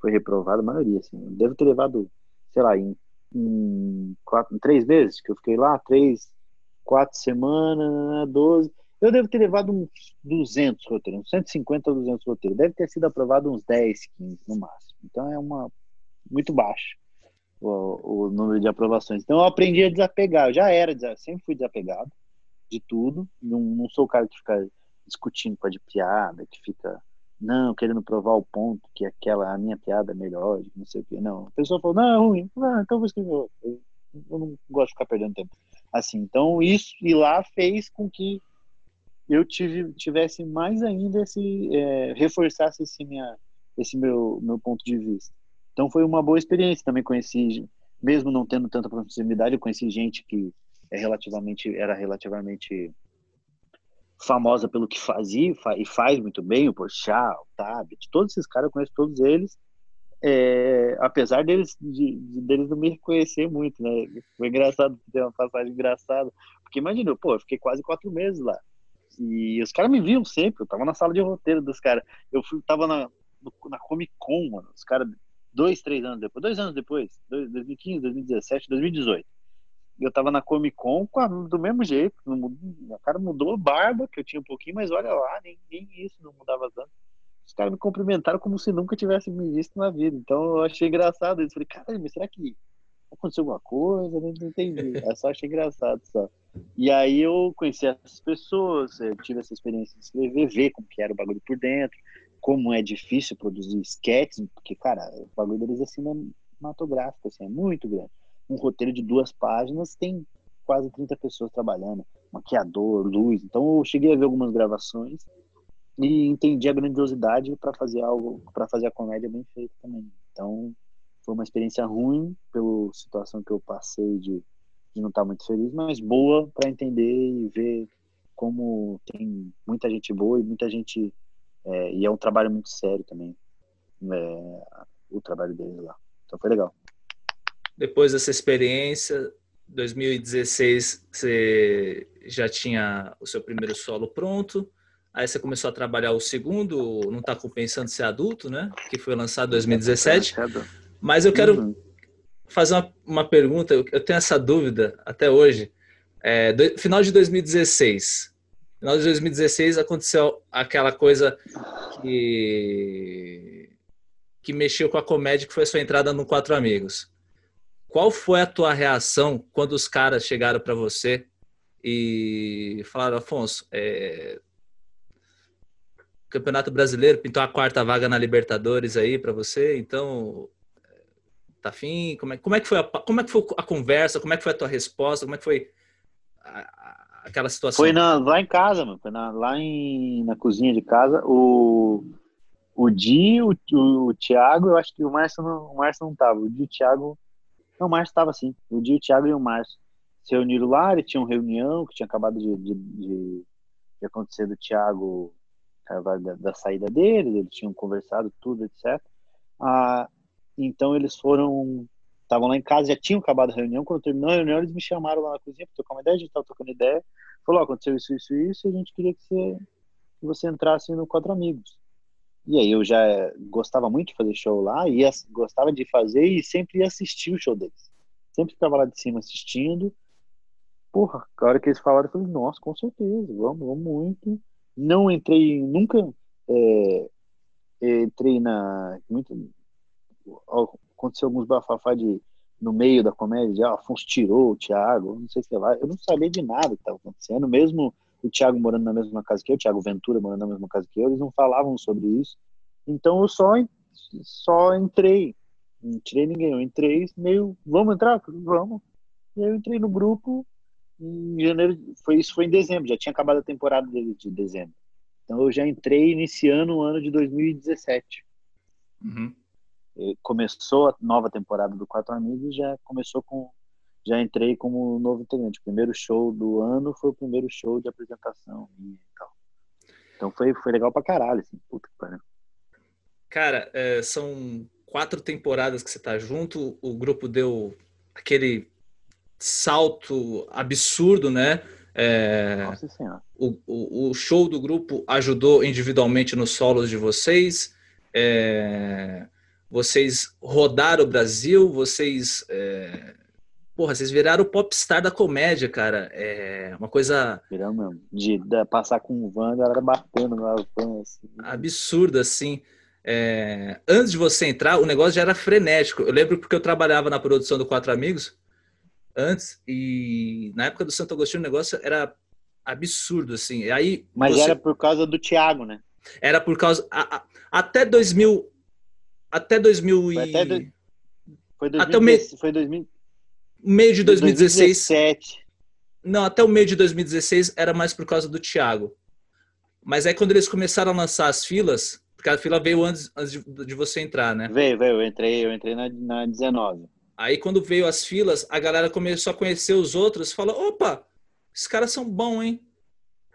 foi reprovada, a maioria, assim. Eu devo ter levado, sei lá, em, em, quatro, em três meses, que eu fiquei lá, três, quatro semanas, doze eu devo ter levado uns 200 roteiros, uns 150 ou 200 roteiros. Deve ter sido aprovado uns 10, 15 no máximo. Então é uma muito baixo o, o número de aprovações. Então eu aprendi a desapegar. Eu já era, sempre fui desapegado de tudo. Não, não sou o cara que fica discutindo com a de piada, que fica não, querendo provar o ponto que aquela a minha piada é melhor, não sei o que. Não, a pessoa falou, não, é ruim. Não, então vou escrever outro. Eu, eu não gosto de ficar perdendo tempo. Assim, então isso e lá fez com que eu tive, tivesse mais ainda esse é, reforçasse esse minha esse meu meu ponto de vista. Então foi uma boa experiência. Também conheci, mesmo não tendo tanta proximidade, eu conheci gente que é relativamente era relativamente famosa pelo que fazia e faz muito bem, o Porchat, o Tabit, todos esses caras eu conheço todos eles. É, apesar deles de, de, deles não me reconhecer muito, né? Foi engraçado ter uma passagem engraçada, porque imagina, pô, eu fiquei quase quatro meses lá. E os caras me viam sempre, eu tava na sala de roteiro dos caras. Eu fui, tava na, na Comic Con, mano. Os caras, dois, três anos depois, dois anos depois, 2015, 2017, 2018. Eu tava na Comic Con a, do mesmo jeito. O cara mudou a barba, que eu tinha um pouquinho, mas olha lá, nem, nem isso não mudava tanto. Os caras me cumprimentaram como se nunca tivessem me visto na vida. Então eu achei engraçado isso. Falei, caralho, mas será que aconteceu alguma coisa, não entendi. Eu só achei engraçado só. E aí eu conheci essas pessoas, tive essa experiência de escrever, ver como que era o bagulho por dentro, como é difícil produzir sketches, porque, cara, o bagulho deles é cinematográfico, assim, é muito grande. Um roteiro de duas páginas tem quase 30 pessoas trabalhando, maquiador, luz. Então eu cheguei a ver algumas gravações e entendi a grandiosidade para fazer algo, para fazer a comédia bem feita também. Então foi uma experiência ruim pela situação que eu passei de, de não estar muito feliz, mas boa para entender e ver como tem muita gente boa e muita gente é, e é um trabalho muito sério também é, o trabalho deles lá. Então foi legal. Depois dessa experiência, 2016 você já tinha o seu primeiro solo pronto. Aí você começou a trabalhar o segundo, não está compensando ser adulto, né? Que foi lançado em 2017. Mas eu quero uhum. fazer uma, uma, pergunta, eu, tenho essa dúvida até hoje. É, do, final de 2016. Final de 2016 aconteceu aquela coisa que, que mexeu com a comédia, que foi a sua entrada no Quatro Amigos. Qual foi a tua reação quando os caras chegaram para você e falaram, Afonso, é, Campeonato Brasileiro pintou a quarta vaga na Libertadores aí para você, então tá afim? Como é, como é que foi a, como é que foi a conversa? Como é que foi a tua resposta? Como é que foi a, a, aquela situação? Foi na, lá em casa, mano. Foi na, lá em, na cozinha de casa. O, o Di, o, o, o Thiago, eu acho que o Márcio não, Márcio não tava. O Di e o Thiago. Não, o Márcio tava sim. O Di, o Thiago e o Márcio se reuniram lá. Eles tinham reunião que tinha acabado de, de, de, de acontecer do Thiago da, da saída dele. Eles tinham conversado tudo, etc. Ah, então eles foram, estavam lá em casa, já tinham acabado a reunião. Quando terminou a reunião, eles me chamaram lá na cozinha para trocar uma ideia. A gente estava trocando ideia. Falou: oh, aconteceu isso, isso, isso. E a gente queria que você, que você entrasse no Quatro Amigos. E aí eu já gostava muito de fazer show lá, ia, gostava de fazer e sempre ia assistir o show deles. Sempre ficava lá de cima assistindo. Porra, a hora que eles falaram, eu falei, nossa, com certeza, vamos, vamos muito. Não entrei, nunca é, entrei na. Muito, aconteceu alguns bafafá de no meio da comédia, de ah, Afonso tirou o Thiago, não sei o que lá. Eu não sabia de nada que estava acontecendo, mesmo o Thiago morando na mesma casa que eu, o Thiago Ventura morando na mesma casa que eu, eles não falavam sobre isso. Então eu só, só entrei. Não tirei ninguém, eu entrei meio, vamos entrar? Vamos. E aí eu entrei no grupo em janeiro, foi, isso foi em dezembro, já tinha acabado a temporada dele de dezembro. Então eu já entrei iniciando o ano de 2017. Uhum começou a nova temporada do Quatro Amigos, já começou com já entrei como novo integrante. O primeiro show do ano foi o primeiro show de apresentação e tal. Então foi, foi legal pra caralho, assim. Puta que pariu. Cara, é, são quatro temporadas que você tá junto, o grupo deu aquele salto absurdo, né? É, Nossa Senhora. O, o, o, show do grupo ajudou individualmente nos solos de vocês. É, vocês rodaram o Brasil, vocês. É... Porra, vocês viraram o popstar da comédia, cara. É uma coisa. Viramos mesmo. De, de, passar com o van, a galera batendo na van. Assim. Absurdo, assim. É... Antes de você entrar, o negócio já era frenético. Eu lembro porque eu trabalhava na produção do Quatro Amigos antes, e na época do Santo Agostinho o negócio era absurdo, assim. E aí, Mas você... era por causa do Thiago, né? Era por causa. Até 2000, até 2000 e... Foi até, do... foi 2000, até o meio... Foi 2000... meio de 2016. 2017. Não, até o meio de 2016 era mais por causa do Thiago. Mas aí quando eles começaram a lançar as filas, porque a fila veio antes, antes de, de você entrar, né? Veio, veio, eu entrei, eu entrei na, na 19. Aí quando veio as filas, a galera começou a conhecer os outros, falou, opa, esses caras são bons, hein?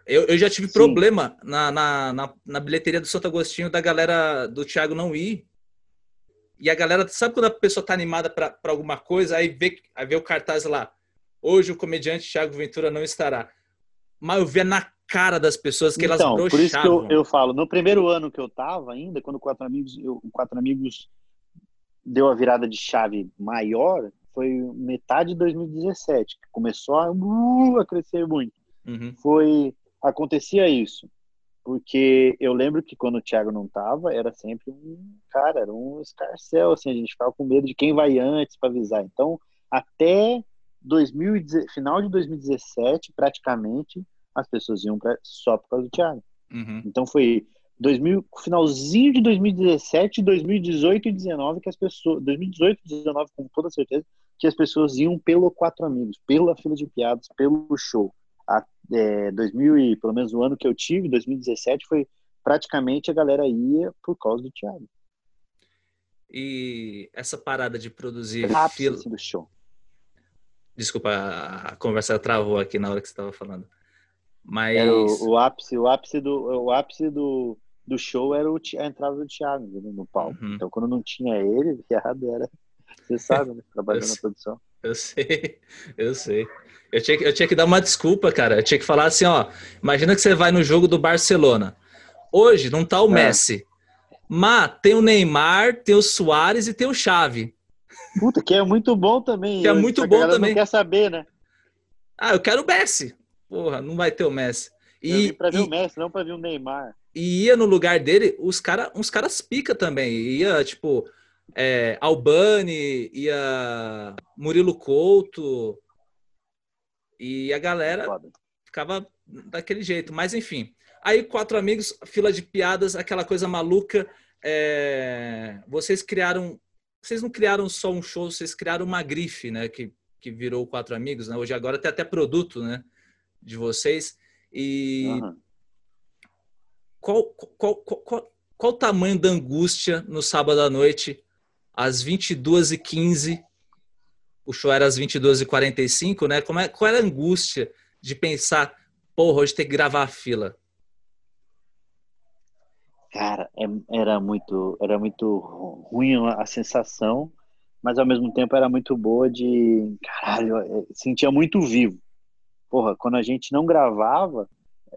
Eu, eu já tive Sim. problema na, na, na, na, bilheteria do Santo Agostinho da galera do Thiago não ir. E a galera, sabe quando a pessoa tá animada para alguma coisa, aí vê, aí vê o cartaz lá. Hoje o comediante Thiago Ventura não estará. Mas eu via na cara das pessoas que então, elas broxavam. Por isso que eu, eu, falo, no primeiro ano que eu tava ainda, quando o Quatro Amigos, eu, o Quatro Amigos deu a virada de chave maior, foi metade de 2017, que começou a, uh, a crescer muito. Uhum. Foi, acontecia isso porque eu lembro que quando o Thiago não tava, era sempre um cara, era um escarcel, assim, a gente ficava com medo de quem vai antes para avisar. Então, até 2000, final de 2017, praticamente, as pessoas iam pra, só por causa do Thiago. Uhum. Então foi 2000, finalzinho de 2017, 2018 e 2019 que as pessoas, 2018 e 2019 com toda certeza, que as pessoas iam pelo Quatro Amigos, pela fila de piadas, pelo show. É, 2000 e pelo menos o ano que eu tive, 2017 foi praticamente a galera ia por causa do Thiago. E essa parada de produzir fila assim, do show. Desculpa, a conversa travou aqui na hora que você estava falando. Mas era o, o, ápice, o ápice do o ápice do, do show era o, a entrada do Thiago no palco. Uhum. Então quando não tinha ele, viado era você sabe, né? Trabalhando na produção. Eu sei, eu sei. Eu tinha, eu tinha que dar uma desculpa, cara. Eu tinha que falar assim, ó. Imagina que você vai no jogo do Barcelona. Hoje não tá o é. Messi. Mas tem o Neymar, tem o Soares e tem o Xavi. Puta, que é muito bom também. Que é muito bom também. quer saber, né? Ah, eu quero o Messi. Porra, não vai ter o Messi. E, pra ver e, o Messi, não pra ver o Neymar. E ia no lugar dele os cara, uns caras pica também. Ia, tipo, é, Albani, ia Murilo Couto. E a galera ficava daquele jeito. Mas enfim. Aí, quatro amigos, fila de piadas, aquela coisa maluca. É... Vocês criaram. Vocês não criaram só um show, vocês criaram uma grife, né? Que, que virou Quatro Amigos, né? Hoje agora tem até produto, né? De vocês. E. Uhum. Qual, qual, qual, qual, qual o tamanho da angústia no sábado à noite às 22h15, o show era às 22h45, né? Como é, qual era a angústia de pensar, porra, hoje tem que gravar a fila? Cara, é, era muito, era muito ruim a sensação, mas ao mesmo tempo era muito boa de, caralho, é, sentia muito vivo. Porra, quando a gente não gravava,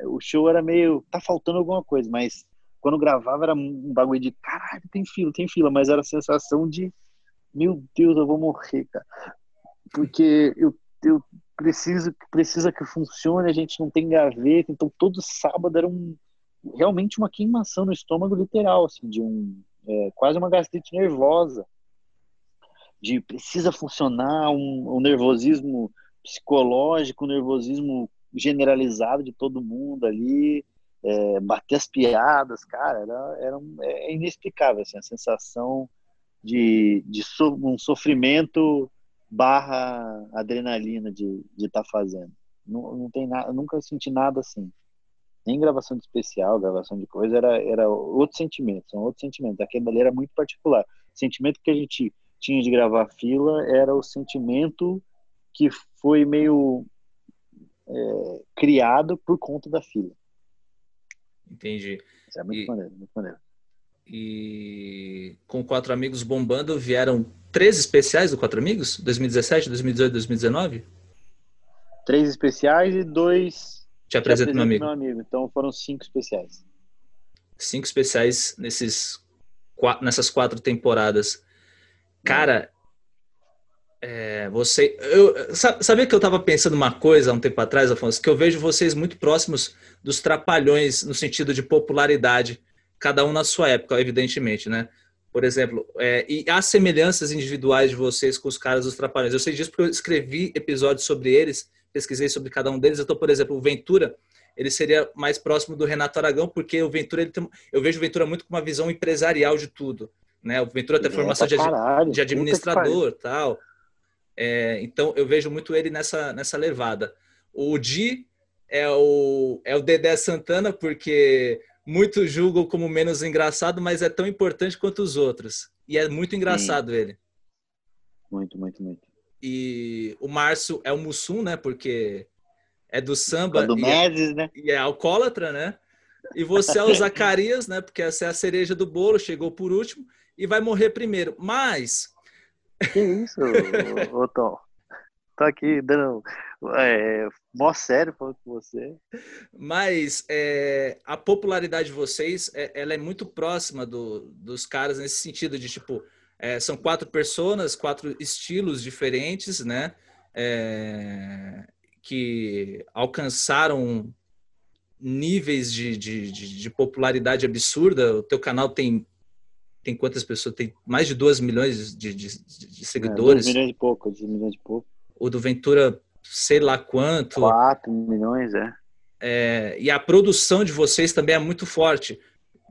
o show era meio, tá faltando alguma coisa, mas quando gravava era um bagulho de caralho, tem fila, tem fila, mas era a sensação de meu Deus, eu vou morrer, cara. Porque eu, eu preciso precisa que funcione, a gente não tem gaveta, então todo sábado era um realmente uma queimação no estômago literal, assim, de um é, quase uma gastrite nervosa, de precisa funcionar, um, um nervosismo psicológico, um nervosismo generalizado de todo mundo ali, é, bater as piadas, cara, era, era um, é inexplicável assim, a sensação de, de so, um sofrimento barra adrenalina de estar tá fazendo. Não, não tem nada, nunca senti nada assim. Nem gravação de especial, gravação de coisa, era, era outro sentimento, são outros sentimentos. Aquele ali era muito particular. O sentimento que a gente tinha de gravar fila era o sentimento que foi meio é, criado por conta da fila. Entendi. Isso é muito e, maneiro, muito maneiro. E com Quatro Amigos bombando, vieram três especiais do Quatro Amigos? 2017, 2018, 2019? Três especiais e dois. Te apresento, meu amigo. meu amigo. Então foram cinco especiais. Cinco especiais nesses, nessas quatro temporadas. Cara, é, você. Eu, sabia que eu estava pensando uma coisa há um tempo atrás, Afonso? Que eu vejo vocês muito próximos dos trapalhões no sentido de popularidade, cada um na sua época, evidentemente, né? Por exemplo, é, e há semelhanças individuais de vocês com os caras dos trapalhões. Eu sei disso porque eu escrevi episódios sobre eles, pesquisei sobre cada um deles. Então, por exemplo, o Ventura, ele seria mais próximo do Renato Aragão, porque o Ventura, ele tem, eu vejo o Ventura muito com uma visão empresarial de tudo. Né? O Ventura tem formação de, de administrador tal. É, então eu vejo muito ele nessa, nessa levada. O Di é o, é o Dedé Santana, porque muitos julgam como menos engraçado, mas é tão importante quanto os outros. E é muito engraçado Sim. ele. Muito, muito, muito. E o Márcio é o Mussum, né? Porque é do samba. Do Meses, é, né? e é alcoólatra, né? E você é o Zacarias, né? Porque essa é a cereja do bolo, chegou por último e vai morrer primeiro. Mas que isso, Tom? Tô aqui dando é, mó sério falando com você. Mas é, a popularidade de vocês, é, ela é muito próxima do, dos caras nesse sentido de, tipo, é, são quatro pessoas, quatro estilos diferentes, né? É, que alcançaram níveis de, de, de, de popularidade absurda. O teu canal tem tem quantas pessoas? Tem mais de 2 milhões de, de, de seguidores. É, 2 milhões e pouco, 2 milhões e pouco. O do Ventura, sei lá quanto. 4 milhões, é. é. E a produção de vocês também é muito forte.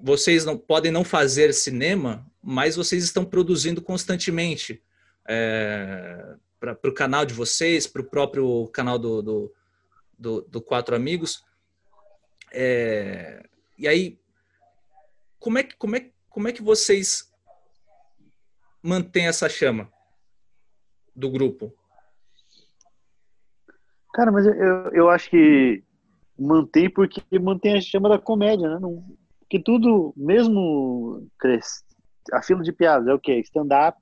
Vocês não podem não fazer cinema, mas vocês estão produzindo constantemente. É, para o canal de vocês, para o próprio canal do, do, do, do Quatro Amigos. É, e aí, como é, que, como, é, como é que vocês mantêm essa chama do grupo? Cara, mas eu, eu acho que mantém porque mantém a chama da comédia, né? Não, porque tudo, mesmo cresce, a fila de piadas é o quê? Stand-up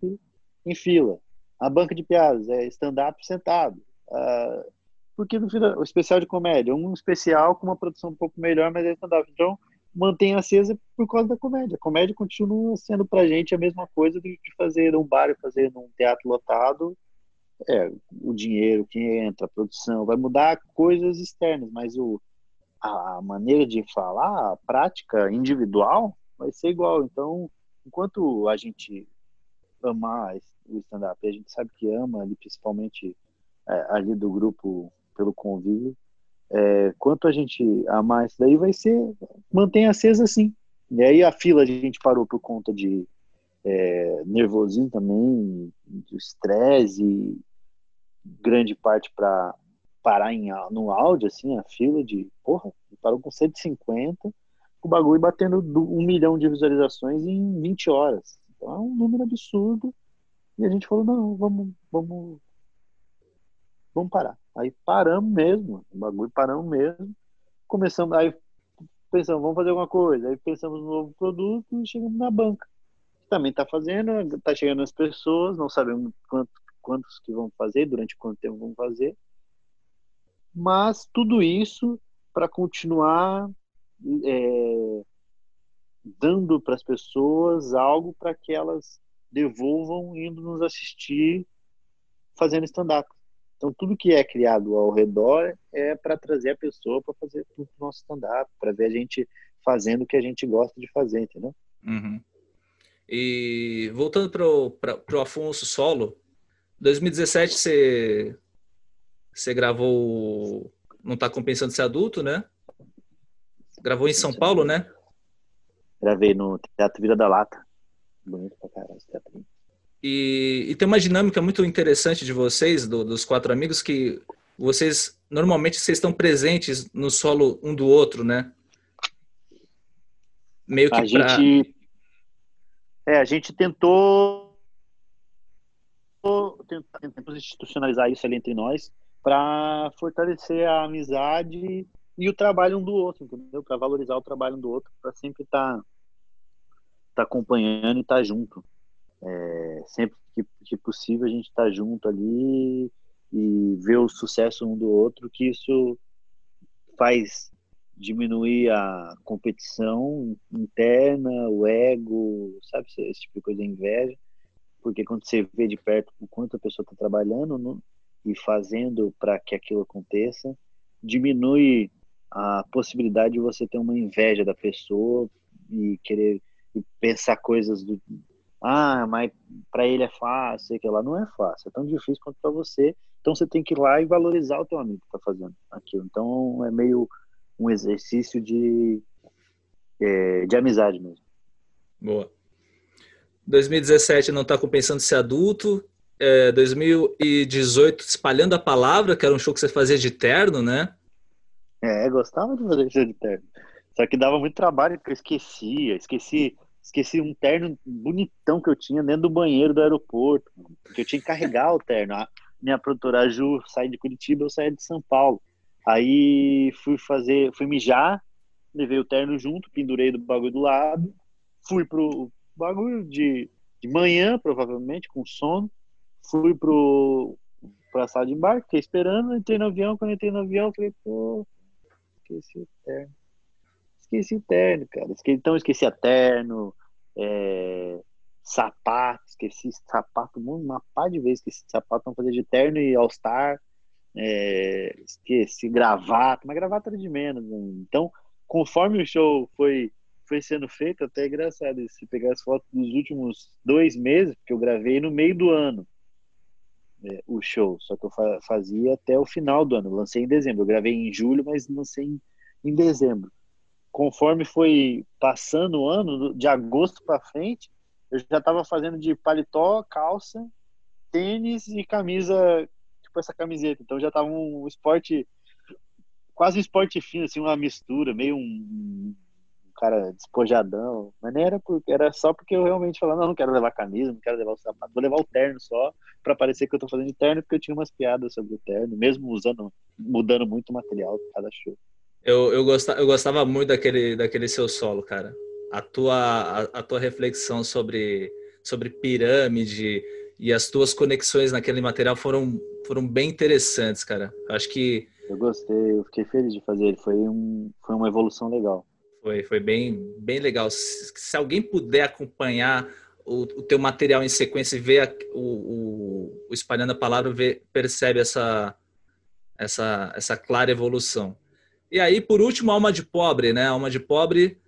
em fila. A banca de piadas é stand-up sentado. Uh, porque no final, o especial de comédia, um especial com uma produção um pouco melhor, mas é stand-up. Então, mantém acesa por causa da comédia. A comédia continua sendo pra gente a mesma coisa de fazer um bar e fazer num teatro lotado. É, o dinheiro que entra, a produção, vai mudar coisas externas, mas o, a maneira de falar, a prática individual, vai ser igual. Então, enquanto a gente amar o stand-up, a gente sabe que ama ali, principalmente é, ali do grupo pelo convívio, é, quanto a gente amar isso daí, vai ser, mantém acesa assim. E aí a fila a gente parou por conta de é, nervosismo também, de estresse e grande parte para parar em, no áudio, assim, a fila de, porra, parou com 150, o bagulho batendo um milhão de visualizações em 20 horas. Então é um número absurdo. E a gente falou, não, vamos, vamos, vamos parar. Aí paramos mesmo, o bagulho paramos mesmo. Começamos, aí pensamos, vamos fazer alguma coisa. Aí pensamos no novo produto e chegamos na banca. Também está fazendo, está chegando as pessoas, não sabemos quanto, quantos que vão fazer, durante quanto tempo vão fazer. Mas tudo isso para continuar é, dando para as pessoas algo para que elas devolvam indo nos assistir fazendo stand-up. Então, tudo que é criado ao redor é para trazer a pessoa para fazer o nosso stand-up, para ver a gente fazendo o que a gente gosta de fazer, entendeu? Uhum. E voltando para o Afonso Solo, 2017 você, você gravou Não Está Compensando Ser Adulto, né? Gravou em São Paulo, né? Gravei no Teatro Vila da Lata. Bonito pra caralho esse teatrinho. E, e, tem uma dinâmica muito interessante de vocês, do, dos quatro amigos, que vocês normalmente vocês estão presentes no solo um do outro, né? Meio que a pra... gente é, a gente tentou tentamos institucionalizar isso ali entre nós para fortalecer a amizade e o trabalho um do outro, entendeu? Para valorizar o trabalho um do outro, para sempre estar tá, tá acompanhando e estar tá junto. É, sempre que, que, possível a gente está junto ali e ver o sucesso um do outro, que isso faz diminuir a competição interna, o ego, sabe, esse tipo de coisa, inveja, porque quando você vê de perto o quanto a pessoa está trabalhando no, e fazendo para que aquilo aconteça, diminui a possibilidade de você ter uma inveja da pessoa e querer pensar coisas do, ah, mas para ele é fácil, sei que lá não é fácil, é tão difícil quanto para você. Então você tem que ir lá e valorizar o teu amigo que está fazendo aquilo. Então é meio um exercício de é, de amizade mesmo. Boa. 2017 não está compensando ser adulto. É, 2018 espalhando a palavra, que era um show que você fazia de terno, né? É, gostava de fazer show de terno. Só que dava muito trabalho, porque eu esquecia, esqueci Esqueci um terno bonitão que eu tinha dentro do banheiro do aeroporto, porque eu tinha que carregar o terno. A minha produtora a Ju de Curitiba, eu saí de São Paulo. Aí fui fazer, fui mijar, levei o terno junto, pendurei do bagulho do lado, fui pro bagulho de, de manhã, provavelmente, com sono, fui pro pra sala de embarque, fiquei esperando, entrei no avião, quando entrei no avião, falei, pô, esqueci o terno esqueci terno, cara. Então esqueci a terno, é, sapato, esqueci sapato, uma pá de vezes esqueci sapato, não fazer de terno e all-star, é, esqueci gravata, mas gravata era de menos. Né? Então, conforme o show foi foi sendo feito, até é engraçado. Se pegar as fotos dos últimos dois meses, que eu gravei no meio do ano é, o show, só que eu fazia até o final do ano. lancei em dezembro. Eu gravei em julho, mas lancei em, em dezembro. Conforme foi passando o ano, de agosto para frente, eu já estava fazendo de paletó, calça, tênis e camisa, tipo essa camiseta. Então já estava um esporte, quase um esporte fino, assim, uma mistura, meio um, cara despojadão, mas nem era, era só porque eu realmente falava, não, não quero levar camisa, não quero levar o sapato, vou levar o terno só, para parecer que eu tô fazendo terno, porque eu tinha umas piadas sobre o terno, mesmo usando, mudando muito o material de cada show. Eu, eu, gostava, eu gostava muito daquele, daquele seu solo, cara. A tua, a, a tua reflexão sobre, sobre pirâmide e as tuas conexões naquele material foram, foram bem interessantes, cara. Acho que. Eu gostei, eu fiquei feliz de fazer ele. Foi, um, foi uma evolução legal. Foi, foi bem, bem legal. Se, se alguém puder acompanhar o, o teu material em sequência e ver a, o, o, o, espalhando a palavra, percebe essa, essa, essa clara evolução. E aí, por último, Alma de Pobre, né? Alma de Pobre,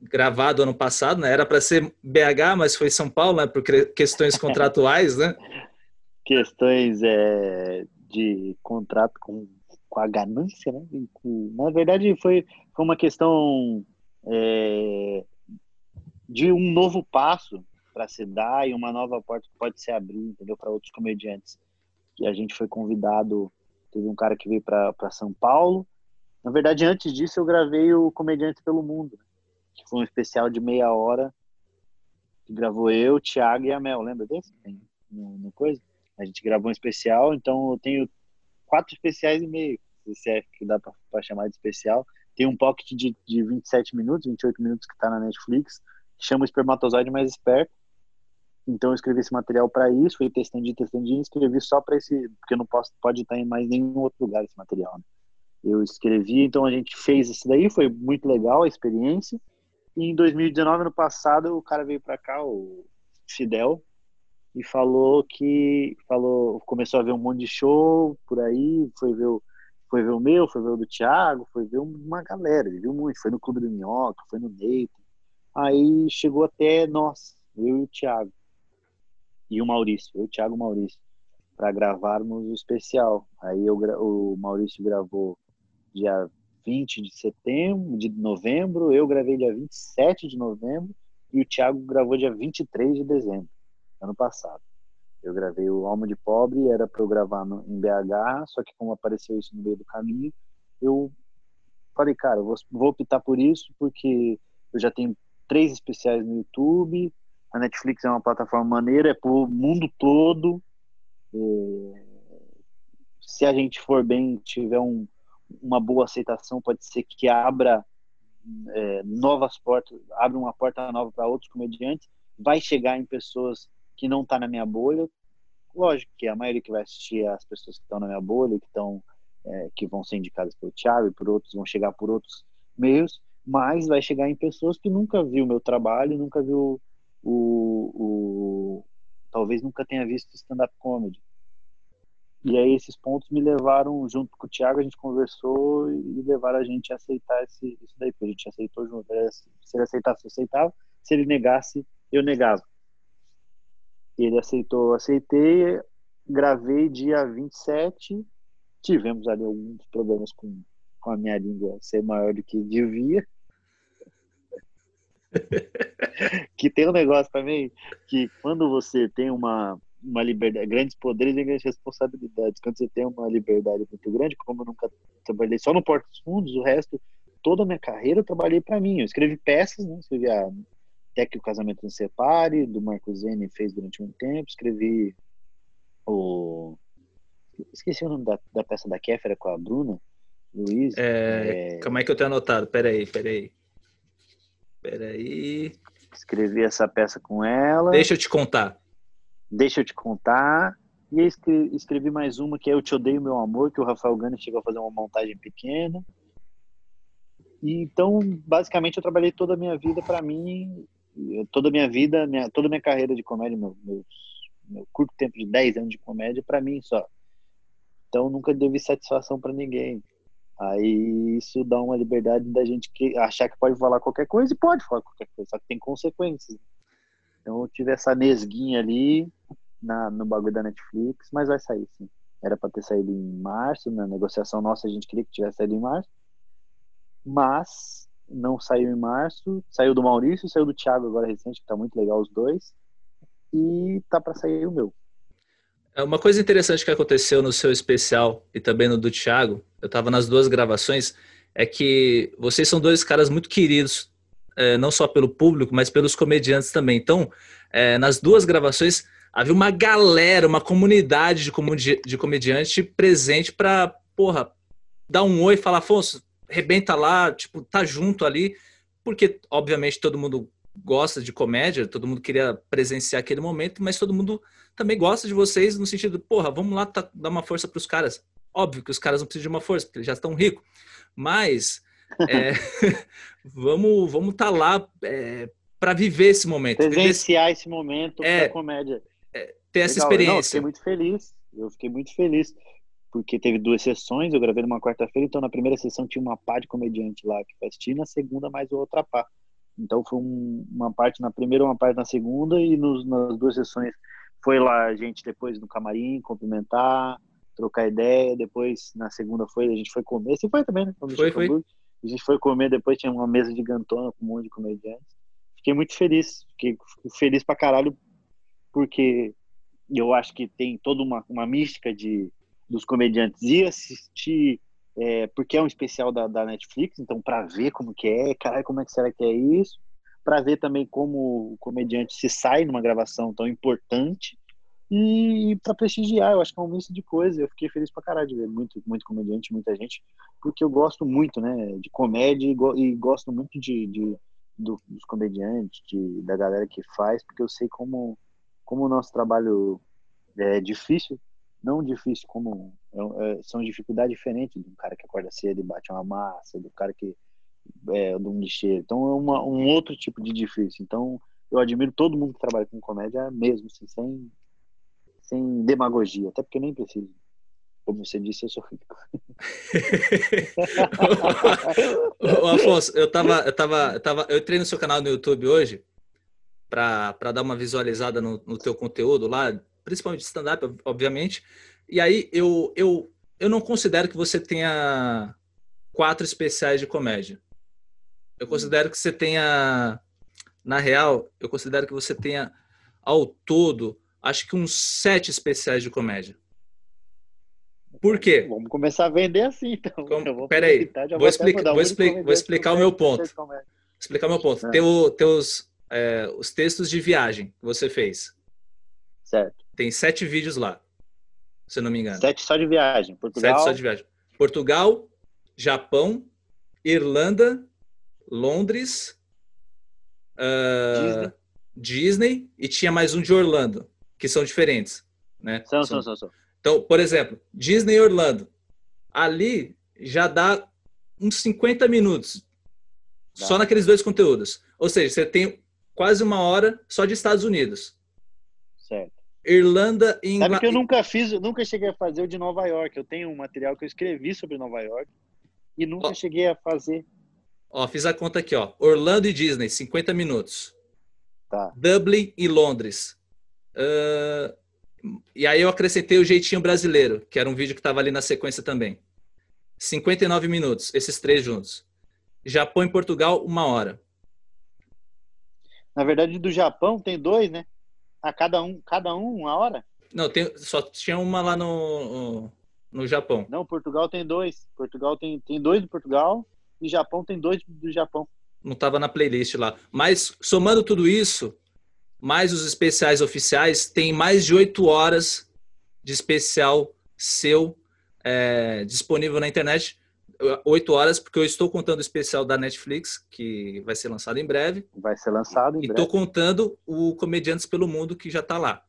gravado ano passado, né? Era para ser BH, mas foi São Paulo, né? Por questões contratuais, né? Questões é, de contrato com com a ganância, né? Na verdade, foi, foi uma questão é, de um novo passo para se dar e uma nova porta que pode se abrir, entendeu? Para outros comediantes. E a gente foi convidado, teve um cara que veio para São Paulo. Na verdade, antes disso, eu gravei o Comediante pelo Mundo, né? que foi um especial de meia hora que gravou eu, o Thiago e a Mel. Lembra desse? Tem no, coisa? A gente gravou um especial, então eu tenho quatro especiais e meio, se é que dá para chamar de especial. Tem um pocket de, de 27 minutos, 28 minutos que está na Netflix, que chama o Espermatozoide Mais Esperto. Então eu escrevi esse material para isso, fui testando, testando, escrevi só para esse, porque não posso, pode estar em mais nenhum outro lugar esse material. Né? Eu escrevi, então a gente fez isso daí, foi muito legal a experiência. E em 2019, no passado, o cara veio para cá, o Fidel, e falou que falou começou a ver um monte de show por aí, foi ver o, foi ver o meu, foi ver o do Thiago, foi ver uma galera, ele viu muito, foi no Clube do Minhoca, foi no Neito. Aí chegou até nós, eu e o Thiago. E o Maurício, eu, o Thiago e o Maurício, para gravarmos o especial. Aí eu, o Maurício gravou dia 20 de setembro, de novembro, eu gravei dia 27 de novembro e o Thiago gravou dia 23 de dezembro ano passado. Eu gravei o Alma de Pobre, era para eu gravar no, em BH, só que como apareceu isso no meio do caminho, eu falei, cara, eu vou, vou optar por isso porque eu já tenho três especiais no YouTube, a Netflix é uma plataforma maneira, é pro mundo todo. É, se a gente for bem, tiver um, uma boa aceitação, pode ser que abra é, novas portas, abra uma porta nova para outros comediantes, vai chegar em pessoas que não está na minha bolha. Lógico que a maioria que vai assistir é as pessoas que estão na minha bolha, que estão é, que vão ser indicadas pelo Thiago e por outros vão chegar por outros meios, mas vai chegar em pessoas que nunca viu meu trabalho, nunca viu o, o talvez nunca tenha visto stand-up comedy. E aí esses pontos me levaram, junto com o Thiago, a gente conversou e levaram a gente a aceitar esse, isso daí, porque a gente aceitou junto. Se ele aceitasse, eu aceitava. Se ele negasse, eu negava. Ele aceitou, aceitei, gravei dia 27. Tivemos ali alguns problemas com, com a minha língua ser maior do que devia. que tem um negócio também que quando você tem uma, uma liberdade, grandes poderes e grandes responsabilidades. Quando você tem uma liberdade muito grande, como eu nunca trabalhei só no Porto dos Fundos, o resto, toda a minha carreira eu trabalhei para mim. Eu escrevi peças, né? escrevi a até que o casamento não separe, do Marco Zene fez durante um tempo. Escrevi o. Esqueci o nome da, da peça da Kéfera com a Bruna, Luiz. É, é... Como é que eu tenho anotado? Peraí, peraí. Peraí. Escrevi essa peça com ela. Deixa eu te contar. Deixa eu te contar. E escrevi, escrevi mais uma que é Eu Te Odeio Meu Amor, que o Rafael Gani chegou a fazer uma montagem pequena. E, então, basicamente, eu trabalhei toda a minha vida para mim toda a minha vida, minha, toda a minha carreira de comédia, meu, meu, meu curto tempo de 10 anos de comédia, para mim só. Então nunca devi satisfação para ninguém. Aí isso dá uma liberdade da gente que, achar que pode falar qualquer coisa e pode falar qualquer coisa, só que tem consequências. Então eu tive essa nesguinha ali na, no bagulho da Netflix, mas vai sair sim. Era para ter saído em março, na negociação nossa a gente queria que tivesse saído em março, mas não saiu em março. Saiu do Maurício, saiu do Thiago agora recente, que tá muito legal os dois, e tá para sair o meu. É uma coisa interessante que aconteceu no seu especial e também no do Thiago, eu tava nas duas gravações, é que vocês são dois caras muito queridos, não só pelo público, mas pelos comediantes também. Então, é, nas duas gravações, havia uma galera, uma comunidade de, comedi de comediante presente para, porra, dar um oi e falar, Afonso, rebenta lá, tipo, tá junto ali, porque, obviamente, todo mundo gosta de comédia, todo mundo queria presenciar aquele momento, mas todo mundo também gosta de vocês no sentido, porra, vamos lá tá, dar uma força para os caras. Óbvio que os caras não precisam de uma força, porque eles já estão ricos, mas é, vamos vamos estar tá lá é, para viver esse momento. Presenciar esse momento é, para comédia. É, ter essa Legal. experiência. Não, eu fiquei muito feliz. Eu fiquei muito feliz porque teve duas sessões, eu gravei numa quarta-feira, então na primeira sessão tinha uma pá de comediante lá que foi assistir, na segunda mais outra pá. Então foi um, uma parte na primeira, uma parte na segunda, e nos, nas duas sessões foi lá a gente depois no camarim cumprimentar, trocar ideia, depois na segunda foi, a gente foi comer, você foi também, né? Foi, foi. A gente foi comer, depois tinha uma mesa gigantona com um monte de comediantes. Fiquei muito feliz, fiquei feliz pra caralho, porque eu acho que tem toda uma, uma mística de dos comediantes ir assistir é, porque é um especial da, da Netflix, então para ver como que é, caralho, como é que será que é isso, para ver também como o comediante se sai numa gravação tão importante e para prestigiar, eu acho que é um misto de coisas. Eu fiquei feliz pra caralho de ver muito, muito comediante, muita gente, porque eu gosto muito, né, de comédia e, go e gosto muito de, de do, dos comediantes, de, da galera que faz, porque eu sei como, como o nosso trabalho é difícil, não difícil como é, é, são dificuldades diferentes de um cara que acorda cedo e bate uma massa, do cara que é um lixeiro. Então é uma, um outro tipo de difícil. Então eu admiro todo mundo que trabalha com comédia mesmo, assim, sem, sem demagogia, até porque nem preciso. Como você disse, eu sou rico. Ô, Afonso, eu tava, eu tava, eu tava, eu entrei no seu canal no YouTube hoje para dar uma visualizada no, no teu conteúdo lá, principalmente stand-up, obviamente. E aí eu, eu, eu não considero que você tenha quatro especiais de comédia. Eu hum. considero que você tenha, na real, eu considero que você tenha ao todo, acho que uns sete especiais de comédia. Por quê? Vamos começar a vender assim, então. Como, peraí, vou, vou, explica, vou explicar o meu ponto. Explicar o meu ponto. É. Teu, teus, é, os textos de viagem que você fez. Certo. Tem sete vídeos lá, se eu não me engano. Sete só de viagem. Portugal. Sete só de viagem. Portugal, Japão, Irlanda, Londres, uh, Disney. Disney. e tinha mais um de Orlando, que são diferentes. Né? São, são, são, são. Então, por exemplo, Disney e Orlando. Ali já dá uns 50 minutos dá. só naqueles dois conteúdos. Ou seja, você tem quase uma hora só de Estados Unidos. Certo. Irlanda e Inglaterra. Sabe que eu nunca fiz, nunca cheguei a fazer o de Nova York. Eu tenho um material que eu escrevi sobre Nova York e nunca ó, cheguei a fazer. Ó, fiz a conta aqui, ó. Orlando e Disney, 50 minutos. Tá. Dublin e Londres. Uh, e aí eu acrescentei o jeitinho brasileiro, que era um vídeo que estava ali na sequência também. 59 minutos, esses três juntos. Japão e Portugal, uma hora. Na verdade, do Japão tem dois, né? A cada um, cada um uma hora? Não, tem, só tinha uma lá no, no Japão. Não, Portugal tem dois. Portugal tem, tem dois do Portugal e Japão tem dois do Japão. Não estava na playlist lá. Mas somando tudo isso, mais os especiais oficiais, tem mais de oito horas de especial seu é, disponível na internet. Oito horas, porque eu estou contando o especial da Netflix, que vai ser lançado em breve. Vai ser lançado em e breve. E estou contando o Comediantes pelo Mundo, que já está lá.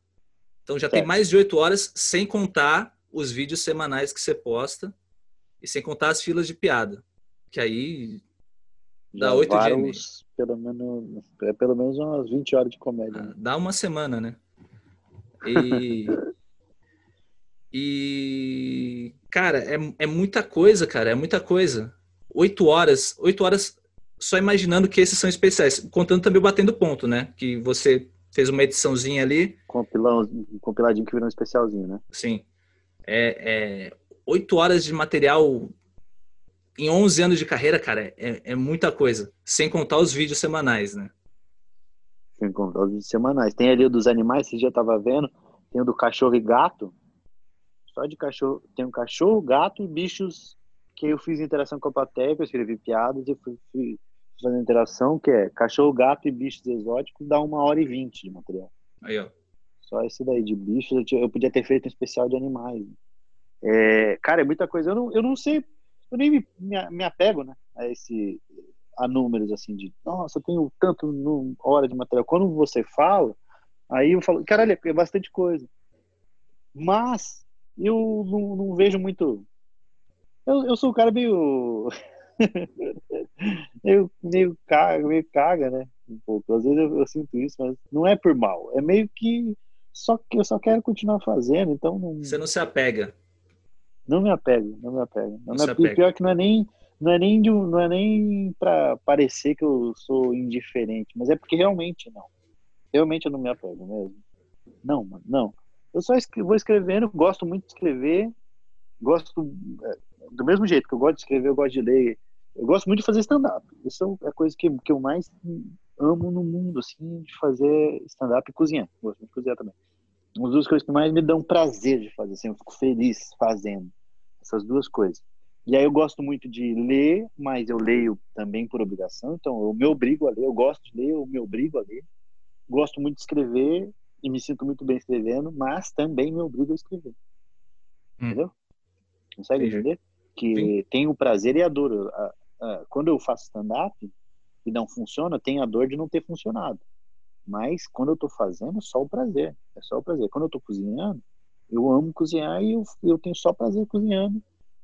Então já certo. tem mais de oito horas, sem contar os vídeos semanais que você posta e sem contar as filas de piada. Que aí dá oito dias. Pelo menos, é pelo menos umas 20 horas de comédia. Ah, dá uma semana, né? E E, cara, é, é muita coisa, cara, é muita coisa. Oito horas, oito horas só imaginando que esses são especiais, contando também o Batendo Ponto, né? Que você fez uma ediçãozinha ali. Compilão, compiladinho que virou um especialzinho, né? Sim. É, é, oito horas de material em 11 anos de carreira, cara, é, é muita coisa. Sem contar os vídeos semanais, né? Sem contar os vídeos semanais. Tem ali o dos animais, dia eu tava vendo. Tem o do cachorro e gato. Só de cachorro. Tem um cachorro, gato e bichos que eu fiz interação com a plateia, que eu escrevi piadas e fui, fui fazendo interação, que é cachorro, gato e bichos exóticos, dá uma hora e vinte de material. Aí, ó. Só esse daí de bichos, eu, tinha, eu podia ter feito um especial de animais. É, cara, é muita coisa. Eu não, eu não sei, eu nem me, me, me apego, né, a esse a números assim de, nossa, eu tenho tanto no, hora de material. Quando você fala, aí eu falo, caralho, é bastante coisa. Mas eu não, não vejo muito. Eu, eu sou um cara meio meio, meio, caga, meio caga, né? Um pouco. Às vezes eu, eu, sinto isso, mas não é por mal. É meio que só que eu só quero continuar fazendo, então não... Você não se apega. Não me apego, não me apego. Não, não me apego. Pior que não é nem não é nem de, não é nem para parecer que eu sou indiferente, mas é porque realmente não. Realmente eu não me apego mesmo. Não, mano, não. Eu só vou escrevendo, gosto muito de escrever, gosto é, do mesmo jeito que eu gosto de escrever, eu gosto de ler eu gosto muito de fazer stand-up. Isso é a coisa que, que eu mais amo no mundo, assim, de fazer stand-up e cozinhar. Gosto muito de cozinhar também. Uma das coisas que mais me dão prazer de fazer, assim, eu fico feliz fazendo essas duas coisas. E aí eu gosto muito de ler, mas eu leio também por obrigação, então eu me obrigo a ler, eu gosto de ler, eu me obrigo a ler. Gosto muito de escrever e me sinto muito bem escrevendo, mas também me obrigo a escrever. Hum. Entendeu? Consegue Entendi. entender? Que Sim. tem o prazer e a dor. Quando eu faço stand-up e não funciona, tem a dor de não ter funcionado. Mas quando eu tô fazendo, é só o prazer. É só o prazer. Quando eu tô cozinhando, eu amo cozinhar e eu, eu tenho só prazer cozinhando.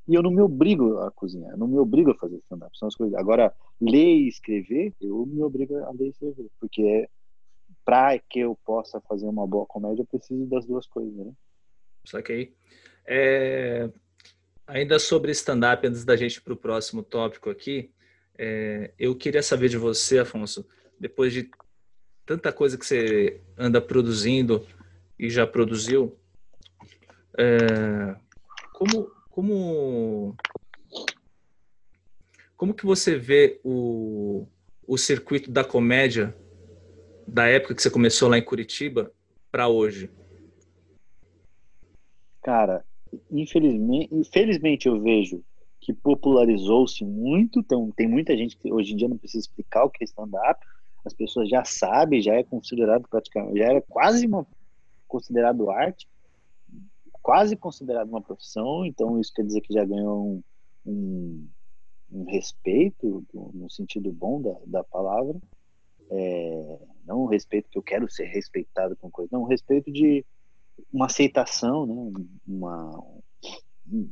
E eu não me obrigo a cozinhar, não me obrigo a fazer stand-up. São as coisas. Agora, ler e escrever, eu me obrigo a ler e escrever. Porque é, para que eu possa fazer uma boa comédia, eu preciso das duas coisas, né? Saquei. É, Ainda sobre stand-up, antes da gente ir para o próximo tópico aqui, é, eu queria saber de você, Afonso, depois de tanta coisa que você anda produzindo e já produziu, é, como, como, como que você vê o, o circuito da comédia da época que você começou lá em Curitiba para hoje? Cara, infelizmente, infelizmente eu vejo que popularizou-se muito, então tem muita gente que hoje em dia não precisa explicar o que é stand-up, as pessoas já sabem, já é considerado praticamente, já era quase uma considerado arte, quase considerado uma profissão, então isso quer dizer que já ganhou um, um, um respeito no sentido bom da, da palavra, é, não um respeito que eu quero ser respeitado com coisa, não, um respeito de uma aceitação, né? uma, um,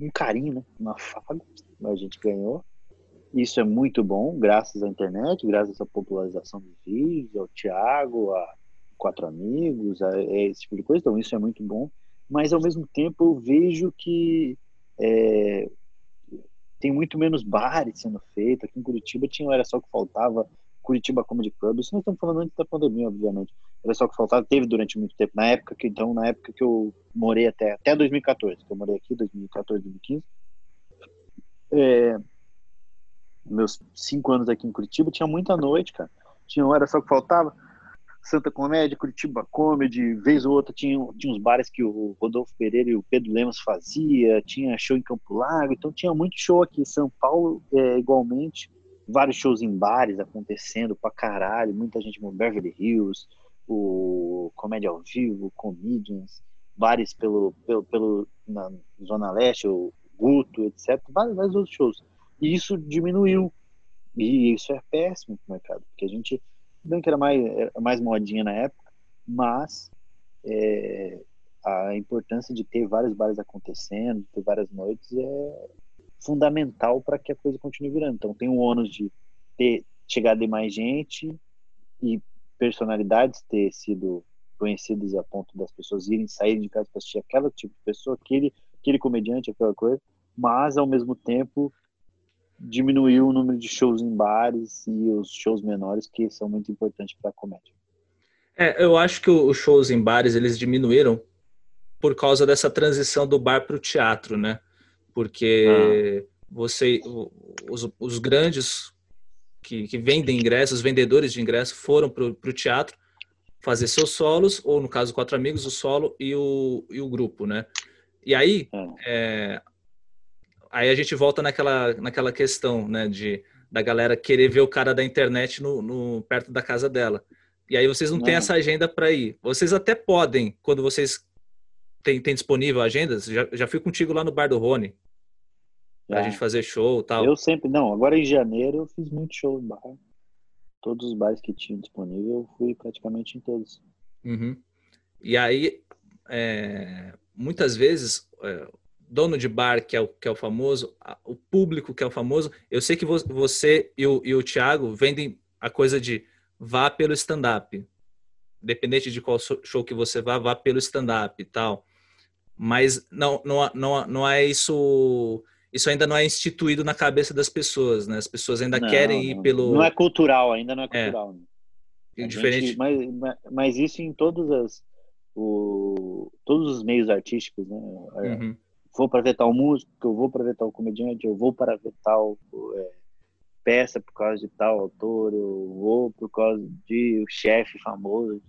um carinho, né? um afago a gente ganhou. Isso é muito bom, graças à internet, graças à popularização dos vídeos, ao Thiago, a Quatro Amigos, a, a esse tipo de coisa. Então, isso é muito bom. Mas, ao mesmo tempo, eu vejo que é, tem muito menos bares sendo feitos. Aqui em Curitiba tinha Era Só Que Faltava, Curitiba Comedy Club. Isso nós estamos falando antes da pandemia, obviamente. Era só que faltava, teve durante muito tempo. Na época que, então, na época que eu morei até, até 2014, que eu morei aqui, 2014, 2015. É, meus cinco anos aqui em Curitiba, tinha muita noite, cara. Tinha hora só que faltava. Santa Comédia, Curitiba Comedy, vez ou outra tinha, tinha uns bares que o Rodolfo Pereira e o Pedro Lemos fazia, tinha show em Campo Largo, então tinha muito show aqui em São Paulo, é, igualmente vários shows em bares acontecendo pra caralho, muita gente no Beverly Hills, o Comédia ao Vivo, Comedians, bares pelo, pelo, pelo na Zona Leste, o Guto, etc. Vários, vários outros shows. E isso diminuiu. E isso é péssimo pro mercado, porque a gente, bem que era mais, era mais modinha na época, mas é, a importância de ter vários bares acontecendo, ter várias noites é, fundamental para que a coisa continue virando. Então tem o ônus de ter chegado de mais gente e personalidades ter sido conhecidas a ponto das pessoas irem sair de casa para assistir aquela tipo de pessoa, aquele, aquele comediante, aquela coisa, mas ao mesmo tempo diminuiu o número de shows em bares e os shows menores que são muito importantes para a comédia. É, eu acho que os shows em bares eles diminuíram por causa dessa transição do bar para o teatro, né? Porque ah. você, os, os grandes que, que, vendem ingressos, os vendedores de ingressos foram para o teatro fazer seus solos, ou no caso, quatro amigos, o solo e o, e o grupo, né? E aí, ah. é, aí a gente volta naquela, naquela questão, né, de da galera querer ver o cara da internet no, no perto da casa dela. E aí vocês não, não. têm essa agenda para ir. Vocês até podem, quando vocês têm, têm disponível agendas, já, já fui contigo lá no bar do Rony, pra é. gente fazer show e tal. Eu sempre, não, agora em janeiro eu fiz muito show em bar. Todos os bares que tinham disponível, eu fui praticamente em todos. Uhum. E aí, é, muitas vezes, é, dono de bar, que é o, que é o famoso, o público que é o famoso, eu sei que você e o, e o Thiago vendem a coisa de vá pelo stand-up. Independente de qual show que você vá, vá pelo stand-up e tal. Mas não, não, não, não é isso. Isso ainda não é instituído na cabeça das pessoas, né? As pessoas ainda não, querem ir pelo. Não é cultural, ainda não é, é. cultural. É. Diferente. Gente, mas, mas isso em todos as, o, todos os meios artísticos, né? É, uhum. Vou para ver tal músico, eu vou para ver tal comediante, eu vou para ver tal é, peça por causa de tal autor, eu vou por causa de o chefe famoso.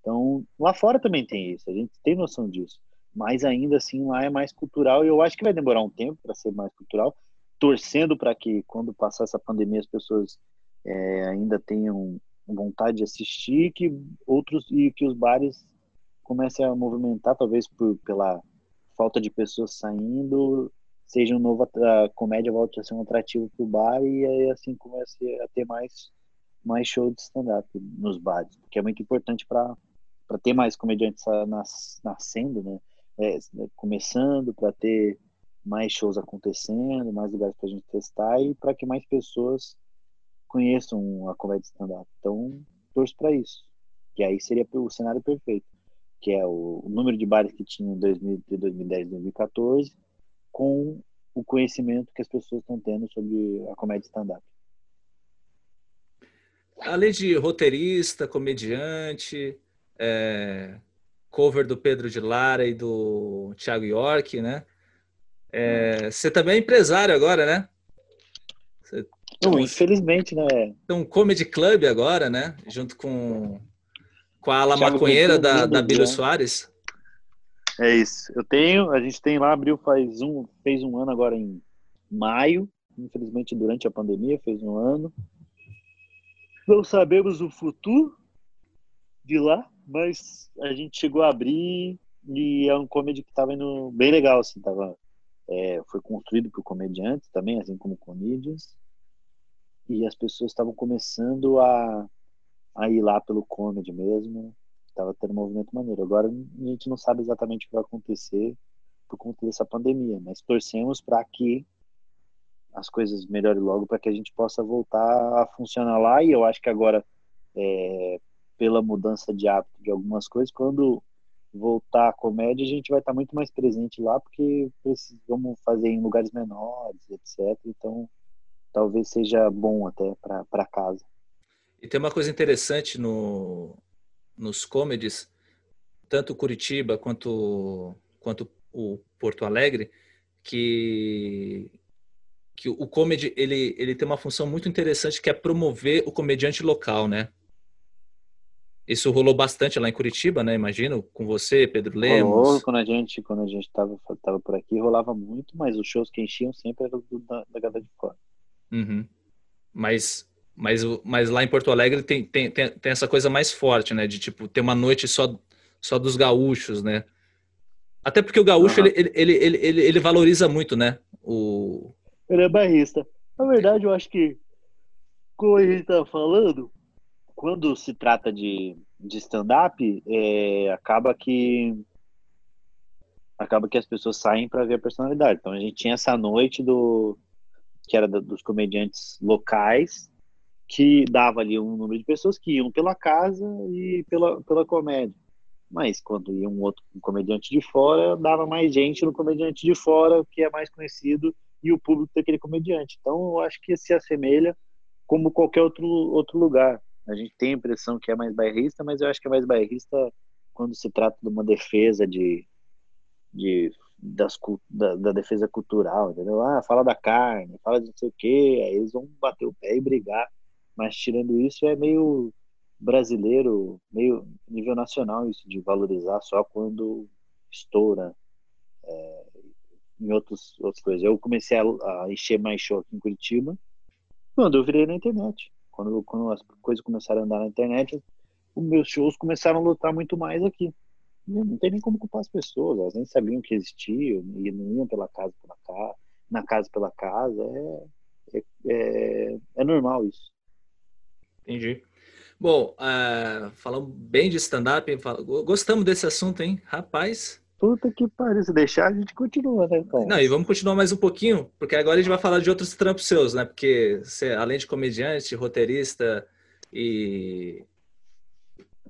Então, lá fora também tem isso, a gente tem noção disso. Mas ainda assim, lá é mais cultural e eu acho que vai demorar um tempo para ser mais cultural, torcendo para que quando passar essa pandemia as pessoas é, ainda tenham vontade de assistir que outros e que os bares comecem a movimentar talvez por pela falta de pessoas saindo seja um novo a comédia volte a ser um atrativo para o bar e aí assim comece a ter mais mais show de stand-up nos bares, que é muito importante para para ter mais comediantes nas, nascendo, né? É, começando para ter mais shows acontecendo, mais lugares para a gente testar e para que mais pessoas conheçam a comédia stand-up. Então, torço para isso. Que aí seria o cenário perfeito, que é o, número de bares que tinha em 2010 e 2014 com o conhecimento que as pessoas estão tendo sobre a comédia stand-up. Além de roteirista, comediante, é, cover do Pedro de Lara e do Thiago York, né? É, você também é empresário agora, né? Você Não, infelizmente, né? Tem um comedy club agora, né? Junto com, com a ala maconheira da, da Bíblia Soares. É isso. Eu tenho, a gente tem lá, abriu faz um, fez um ano agora em maio, infelizmente durante a pandemia, fez um ano. Não sabemos o futuro de lá, mas a gente chegou a abrir e é um comedy que estava indo bem legal, assim, tava, é, foi construído por comediantes também, assim como comedians, e as pessoas estavam começando a, a ir lá pelo comedy mesmo, estava tendo um movimento maneiro. Agora a gente não sabe exatamente o que vai acontecer por conta dessa pandemia, mas torcemos para que as coisas melhorem logo para que a gente possa voltar a funcionar lá. E eu acho que agora, é, pela mudança de hábito de algumas coisas, quando voltar a comédia, a gente vai estar muito mais presente lá, porque precisamos fazer em lugares menores, etc. Então, talvez seja bom até para casa. E tem uma coisa interessante no, nos comedies, tanto Curitiba quanto, quanto o Porto Alegre, que, que o comedy ele, ele tem uma função muito interessante que é promover o comediante local, né? Isso rolou bastante lá em Curitiba, né? Imagino, com você, Pedro Lemos. Rolou quando a gente quando a gente estava tava por aqui, rolava muito, mas os shows que enchiam sempre eram da, da galera de fora. Uhum. Mas mas, mas lá em Porto Alegre tem, tem, tem, tem, essa coisa mais forte, né? De tipo, ter uma noite só, só dos gaúchos, né? Até porque o gaúcho, uhum. ele, ele, ele, ele, ele valoriza muito, né? O... Ele é barrista. Na verdade, eu acho que, como a gente tá falando, quando se trata de, de stand-up, é, acaba que acaba que as pessoas saem para ver a personalidade. Então a gente tinha essa noite do que era dos comediantes locais que dava ali um número de pessoas que iam pela casa e pela, pela comédia. Mas quando ia um outro um comediante de fora, dava mais gente no comediante de fora, que é mais conhecido, e o público daquele comediante. Então, eu acho que se assemelha como qualquer outro, outro lugar. A gente tem a impressão que é mais bairrista, mas eu acho que é mais bairrista quando se trata de uma defesa de, de das, da, da, defesa cultural, entendeu? Ah, fala da carne, fala de não sei o quê, aí eles vão bater o pé e brigar. Mas tirando isso, é meio brasileiro, meio nível nacional isso de valorizar só quando estoura é, em outros, outras coisas. Eu comecei a, a encher mais show aqui em Curitiba quando eu virei na internet. Quando, quando as coisas começaram a andar na internet, os meus shows começaram a lutar muito mais aqui. Não tem nem como culpar as pessoas, elas nem sabiam que existiam e não iam pela casa pela casa, na casa pela casa. É, é, é, é normal isso. Entendi. Bom, uh, falando bem de stand-up, gostamos desse assunto, hein? Rapaz. Puta que pariu, se deixar a gente continua, né, cara? Não, e vamos continuar mais um pouquinho, porque agora a gente vai falar de outros trampos seus, né? Porque você, além de comediante, roteirista e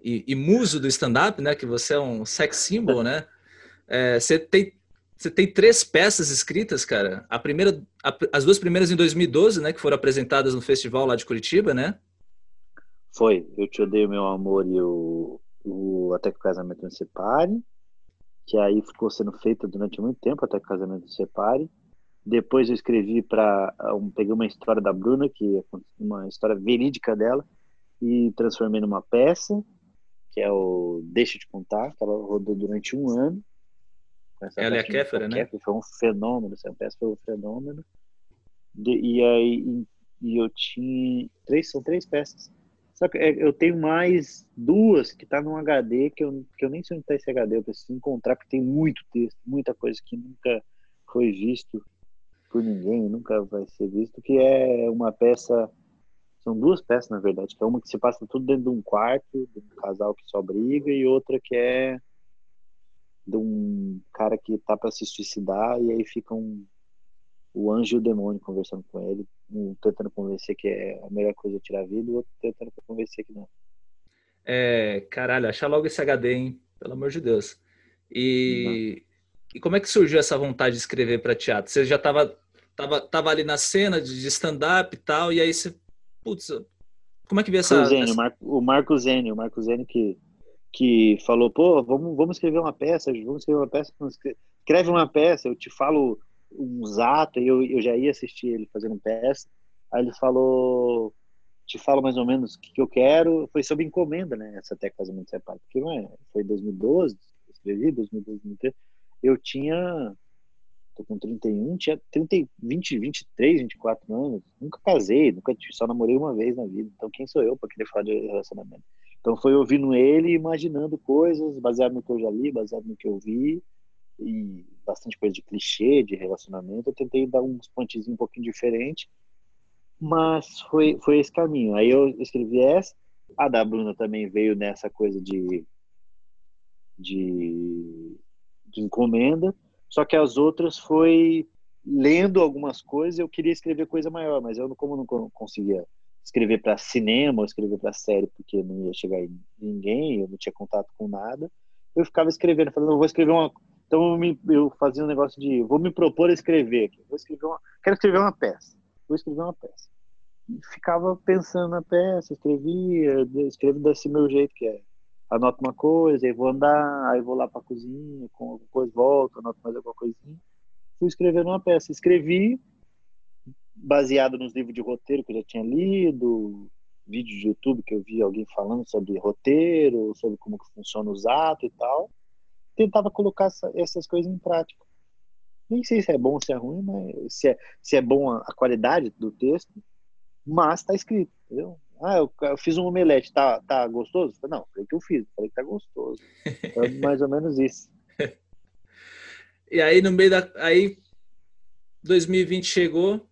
e, e muso do stand-up, né? Que você é um sex symbol, né? É, você tem você tem três peças escritas, cara. A primeira, a, as duas primeiras em 2012, né? Que foram apresentadas no festival lá de Curitiba, né? Foi. Eu te odeio, meu amor, e o, o Até que o Casamento Não Separe. Que aí ficou sendo feita durante muito tempo, Até que o Casamento Não Separe. Depois eu escrevi para. Um, peguei uma história da Bruna, que é uma história verídica dela, e transformei numa peça que é o Deixa de Contar, que ela rodou durante um ano. Ela é a Kéfera, né? Kéfera, foi um fenômeno, essa peça foi um fenômeno. De, e aí e eu tinha três, são três peças. Só que é, eu tenho mais duas que tá num HD que eu, que eu nem sei onde tá esse HD, eu preciso encontrar porque tem muito texto, muita coisa que nunca foi visto por ninguém, nunca vai ser visto, que é uma peça são duas peças, na verdade, que é uma que se passa tudo dentro de um quarto, de um casal que só briga, e outra que é de um cara que tá para se suicidar, e aí fica um, o anjo e o demônio conversando com ele, um tentando convencer que é a melhor coisa tirar a vida, o outro tentando convencer que não. É, caralho, achar logo esse HD, hein? Pelo amor de Deus. E, e como é que surgiu essa vontade de escrever para teatro? Você já estava tava, tava ali na cena de stand-up e tal, e aí você putz, como é que vê essa... O, Zênio, essa... o Marco Zênio, o Marco Zênio que, que falou, pô, vamos, vamos escrever uma peça, vamos escrever uma peça, escreve uma peça, eu te falo uns atos, eu, eu já ia assistir ele fazendo peça, aí ele falou, te falo mais ou menos o que, que eu quero, foi sobre encomenda, né, essa até casamento separado, porque não é, foi 2012, escrevi, 2012, 2013, eu tinha tô com 31, tinha 30, 20, 23, 24 anos, nunca casei, nunca só namorei uma vez na vida. Então quem sou eu para querer falar de relacionamento? Então foi ouvindo ele, imaginando coisas, baseado no que eu já li, baseado no que eu vi e bastante coisa de clichê, de relacionamento. Eu tentei dar uns pontezinhos um pouquinho diferente, mas foi foi esse caminho. Aí eu escrevi essa, a da Bruna também veio nessa coisa de de, de encomenda só que as outras foi lendo algumas coisas, eu queria escrever coisa maior, mas eu como não conseguia escrever para cinema, ou escrever para série, porque não ia chegar em ninguém, eu não tinha contato com nada. Eu ficava escrevendo, falando, vou escrever uma então eu, me, eu fazia um negócio de vou me propor a escrever aqui, vou escrever uma, quero escrever uma peça, vou escrever uma peça. Ficava pensando na peça, escrevia, escrevo desse meu jeito que é anoto uma coisa, aí vou andar, aí vou lá para a cozinha, com alguma coisa, volto, anoto mais alguma coisinha. Fui escrevendo uma peça. Escrevi baseado nos livros de roteiro que eu já tinha lido, vídeos de YouTube que eu vi alguém falando sobre roteiro, sobre como que funciona os atos e tal. Tentava colocar essa, essas coisas em prática. Nem sei se é bom ou se é ruim, mas se é, se é bom a, a qualidade do texto, mas está escrito, entendeu? Ah, eu, eu, fiz um omelete, tá, tá gostoso? Não, falei que eu fiz, falei que tá gostoso. É mais ou menos isso. E aí, no meio da. Aí, 2020 chegou,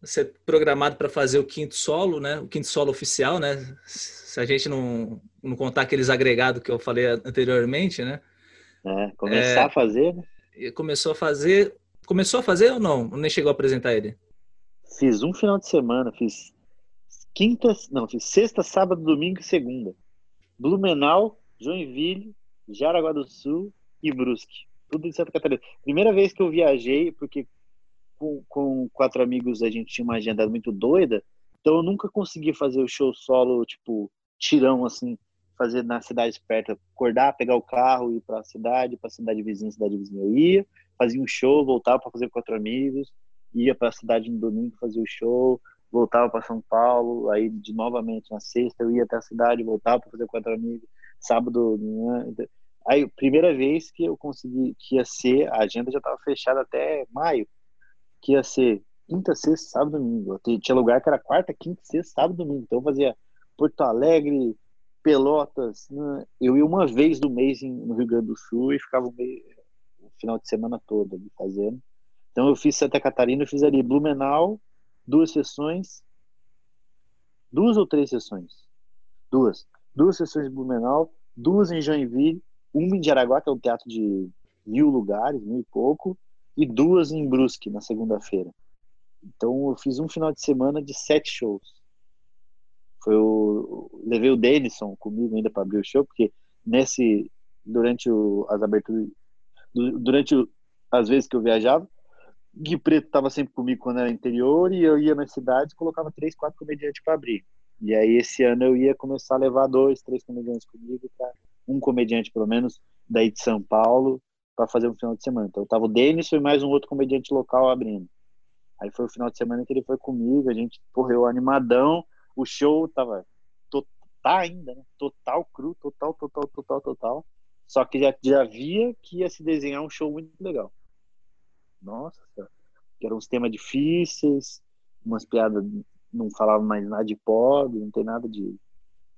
você é programado para fazer o quinto solo, né? O quinto solo oficial, né? Se a gente não, não contar aqueles agregados que eu falei anteriormente, né? É, começar é, a fazer, né? Começou a fazer. Começou a fazer ou não? Nem chegou a apresentar ele? Fiz um final de semana, fiz quinta, não, fiz sexta, sábado, domingo e segunda. Blumenau, Joinville, Jaraguá do Sul e Brusque. Tudo em Santa Catarina. Primeira vez que eu viajei, porque com, com quatro amigos a gente tinha uma agenda muito doida, então eu nunca consegui fazer o show solo, tipo, tirão, assim, fazer na cidade perto, acordar, pegar o carro, ir para a cidade, para a cidade vizinha, cidade vizinha eu ia, fazia um show, voltava para fazer com quatro amigos, ia para a cidade no domingo fazer o show, voltava para São Paulo, aí de novamente na sexta eu ia até a cidade, voltava para fazer com quatro amigos, sábado, né? aí primeira vez que eu consegui que ia ser, a agenda já estava fechada até maio, que ia ser quinta, sexta, sábado, domingo. Tinha lugar que era quarta, quinta, sexta, sábado, domingo. Então eu fazia Porto Alegre, Pelotas. Né? Eu ia uma vez do mês no Rio Grande do Sul e ficava o, meio, o final de semana todo ali fazendo. Então eu fiz Santa Catarina, eu fiz ali Blumenau, duas sessões, duas ou três sessões? Duas. Duas sessões em Blumenau, duas em Joinville, uma em Jaraguá, que é um teatro de mil lugares, mil e pouco, e duas em Brusque, na segunda-feira. Então eu fiz um final de semana de sete shows. Foi o levei o Denison comigo ainda para abrir o show, porque nesse durante o, as aberturas durante o, as vezes que eu viajava, Gui Preto estava sempre comigo quando era interior e eu ia nas cidades, colocava três, quatro comediantes para abrir. E aí esse ano eu ia começar a levar dois, três comediantes comigo, um comediante pelo menos daí de São Paulo para fazer um final de semana. Então tava o Denison e mais um outro comediante local abrindo. Aí foi o final de semana que ele foi comigo, a gente correu animadão, o show tava tá ainda, né? Total cru, total, total, total, total. Só que já, já via que ia se desenhar um show muito legal. Nossa, que eram uns temas difíceis, umas piadas não falavam mais nada de pobre, não tem nada de.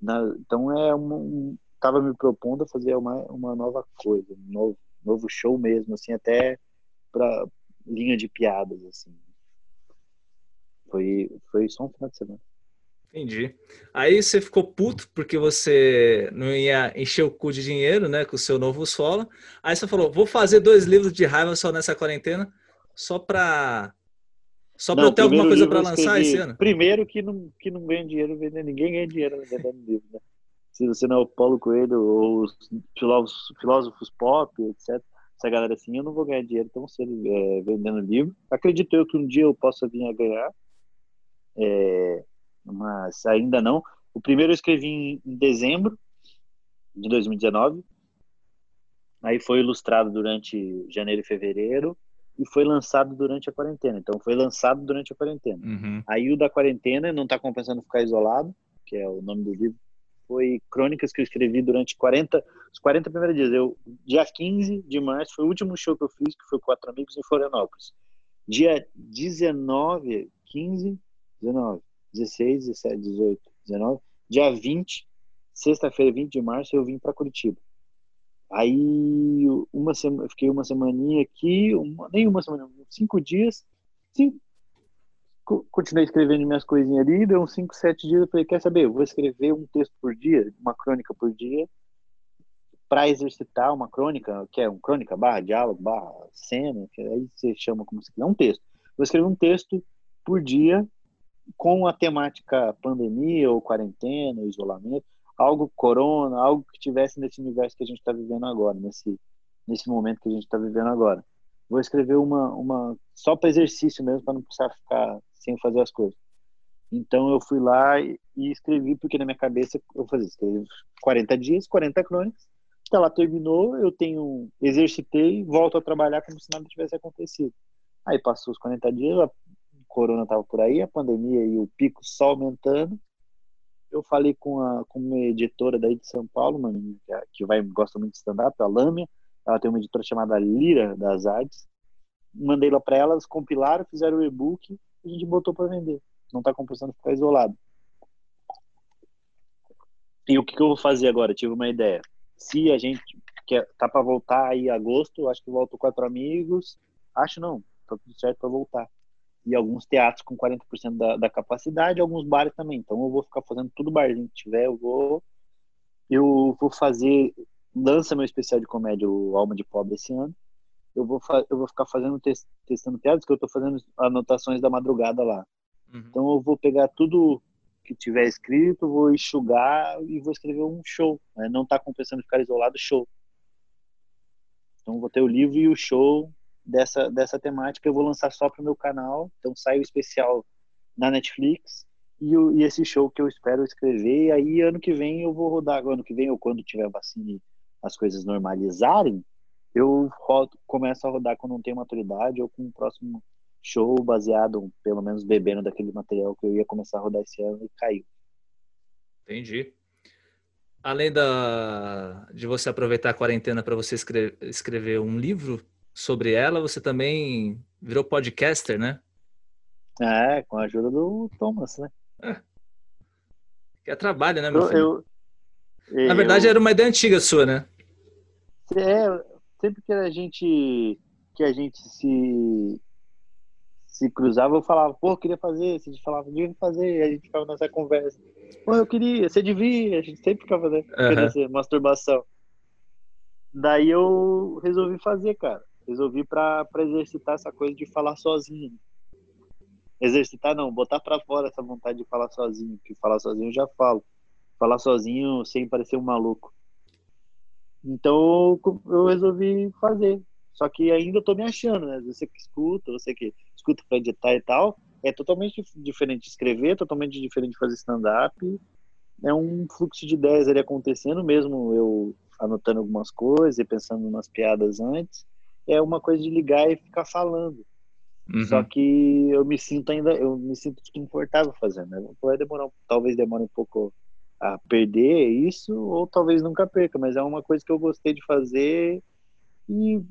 Nada, então é um, tava me propondo a fazer uma, uma nova coisa, um novo, novo show mesmo, assim, até para linha de piadas, assim. Foi, foi só um final de semana. Entendi. Aí você ficou puto porque você não ia encher o cu de dinheiro, né, com o seu novo solo. Aí você falou: vou fazer dois livros de raiva só nessa quarentena, só para só para ter alguma coisa para lançar esse ano. Primeiro que não que não ganha dinheiro vendendo, ninguém ganha dinheiro vendendo livro, né? Se você não é o Paulo Coelho ou os filósofos, filósofos pop, etc. Essa galera assim, eu não vou ganhar dinheiro tão cedo é, vendendo livro. Acredito eu que um dia eu possa vir a ganhar. É, mas ainda não. O primeiro eu escrevi em, dezembro de 2019. Aí foi ilustrado durante janeiro e fevereiro e foi lançado durante a quarentena. Então foi lançado durante a quarentena. Uhum. Aí o da quarentena não está compensando ficar isolado, que é o nome do livro. Foi crônicas que eu escrevi durante 40, os 40 primeiros dias. Eu, dia 15 de março foi o último show que eu fiz, que foi com quatro amigos em Florianópolis. Dia 19, 15, 19, 16, 17, 18, 19. Dia 20, sexta-feira, 20 de março, eu vim para Curitiba. Aí, uma semana, fiquei uma semaninha aqui, uma, nem uma semana, cinco dias. Sim, continuei escrevendo minhas coisinhas ali, deu uns 5, 7 dias, eu falei, quer saber, eu vou escrever um texto por dia, uma crônica por dia, para exercitar uma crônica, que é um crônica barra diálogo, barra cena, que aí você chama como se quiser, um texto. Vou escrever um texto por dia com a temática pandemia ou quarentena, ou isolamento, algo corona, algo que tivesse nesse universo que a gente está vivendo agora, nesse nesse momento que a gente está vivendo agora. Vou escrever uma uma só para exercício mesmo, para não precisar ficar sem fazer as coisas. Então eu fui lá e, escrevi porque na minha cabeça eu fazia escrevi 40 dias, 40 crônicas. Então lá terminou, eu tenho exercitei, volto a trabalhar como se nada tivesse acontecido. Aí passou os 40 dias, corona estava por aí, a pandemia e o pico só aumentando. Eu falei com, a, com uma editora daí de São Paulo, uma é, que vai, gosta muito de stand-up, a Lâmia. Ela tem uma editora chamada Lira das Artes. Mandei lá para elas, compilaram, fizeram o e-book e a gente botou para vender. Não está compensando ficar isolado. E o que, que, eu vou fazer agora? tive uma ideia. Se a gente quer, tá para voltar aí em agosto, acho que volto quatro amigos. Acho não, tá tudo certo para voltar e alguns teatros com 40% da, da capacidade, alguns bares também. Então eu vou ficar fazendo tudo barzinho que tiver, eu vou eu vou fazer lança meu especial de comédia o Alma de Pobre esse ano. Eu vou eu vou ficar fazendo testando piadas que eu tô fazendo anotações da madrugada lá. Uhum. Então eu vou pegar tudo que tiver escrito, vou enxugar e vou escrever um show. Né? Não está compensando ficar isolado, show. Então vou ter o livro e o show dessa, dessa temática. Eu vou lançar só para o meu canal. Então sai o especial na Netflix e, o, e esse show que eu espero escrever. E aí ano que vem eu vou rodar. Ano que vem ou quando tiver vacina e as coisas normalizarem, eu rodo, começo a rodar quando não tenho maturidade ou com o próximo show baseado, pelo menos bebendo daquele material que eu ia começar a rodar esse ano e caiu. Entendi. Além da, de você aproveitar a quarentena para você escrever, escrever um livro sobre ela, você também virou podcaster, né? É, com a ajuda do Thomas, né? É. Que é trabalho, né, meu eu, filho? Eu, Na verdade, eu, era uma ideia antiga sua, né? É, sempre que a gente que a gente se se cruzava, eu falava, pô, queria fazer. Você falava, devia fazer. E a gente ficava nessa conversa. Pô, eu queria, você devia. A gente sempre ficava né, uhum. masturbação. Daí eu resolvi fazer, cara. Resolvi pra exercitar essa coisa de falar sozinho. Exercitar não, botar pra fora essa vontade de falar sozinho. Porque falar sozinho eu já falo. Falar sozinho sem parecer um maluco. Então eu resolvi fazer. Só que ainda tô me achando, né? Você que escuta, você que escuta para editar e tal, é totalmente diferente escrever, totalmente diferente fazer stand-up. É um fluxo de ideias ali acontecendo, mesmo eu anotando algumas coisas e pensando umas piadas antes. É uma coisa de ligar e ficar falando. Uhum. Só que eu me sinto ainda, eu me sinto desconfortável fazendo. Né? Vai demorar, talvez demore um pouco a perder isso, ou talvez nunca perca, mas é uma coisa que eu gostei de fazer e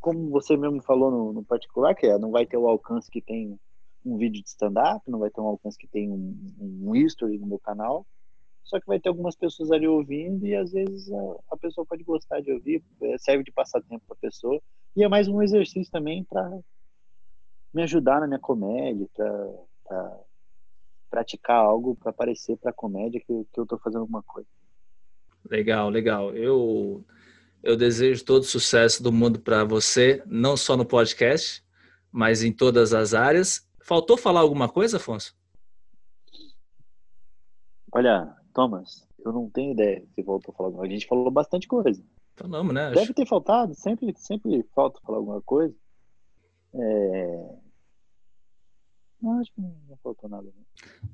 como você mesmo falou no, no particular, que é, não vai ter o alcance que tem um vídeo de stand-up, não vai ter um alcance que tem um, um history no meu canal, só que vai ter algumas pessoas ali ouvindo e às vezes a, a pessoa pode gostar de ouvir, é, serve de passatempo para a pessoa e é mais um exercício também para me ajudar na minha comédia, para praticar algo para parecer para a comédia que, que eu estou fazendo alguma coisa. Legal, legal. Eu eu desejo todo sucesso do mundo para você, não só no podcast, mas em todas as áreas. Faltou falar alguma coisa, Afonso? Olha, Thomas, eu não tenho ideia se faltou falar alguma coisa. A gente falou bastante coisa. Falamos, né? Deve ter faltado, sempre, sempre falta falar alguma coisa. É... Não, acho que não faltou nada.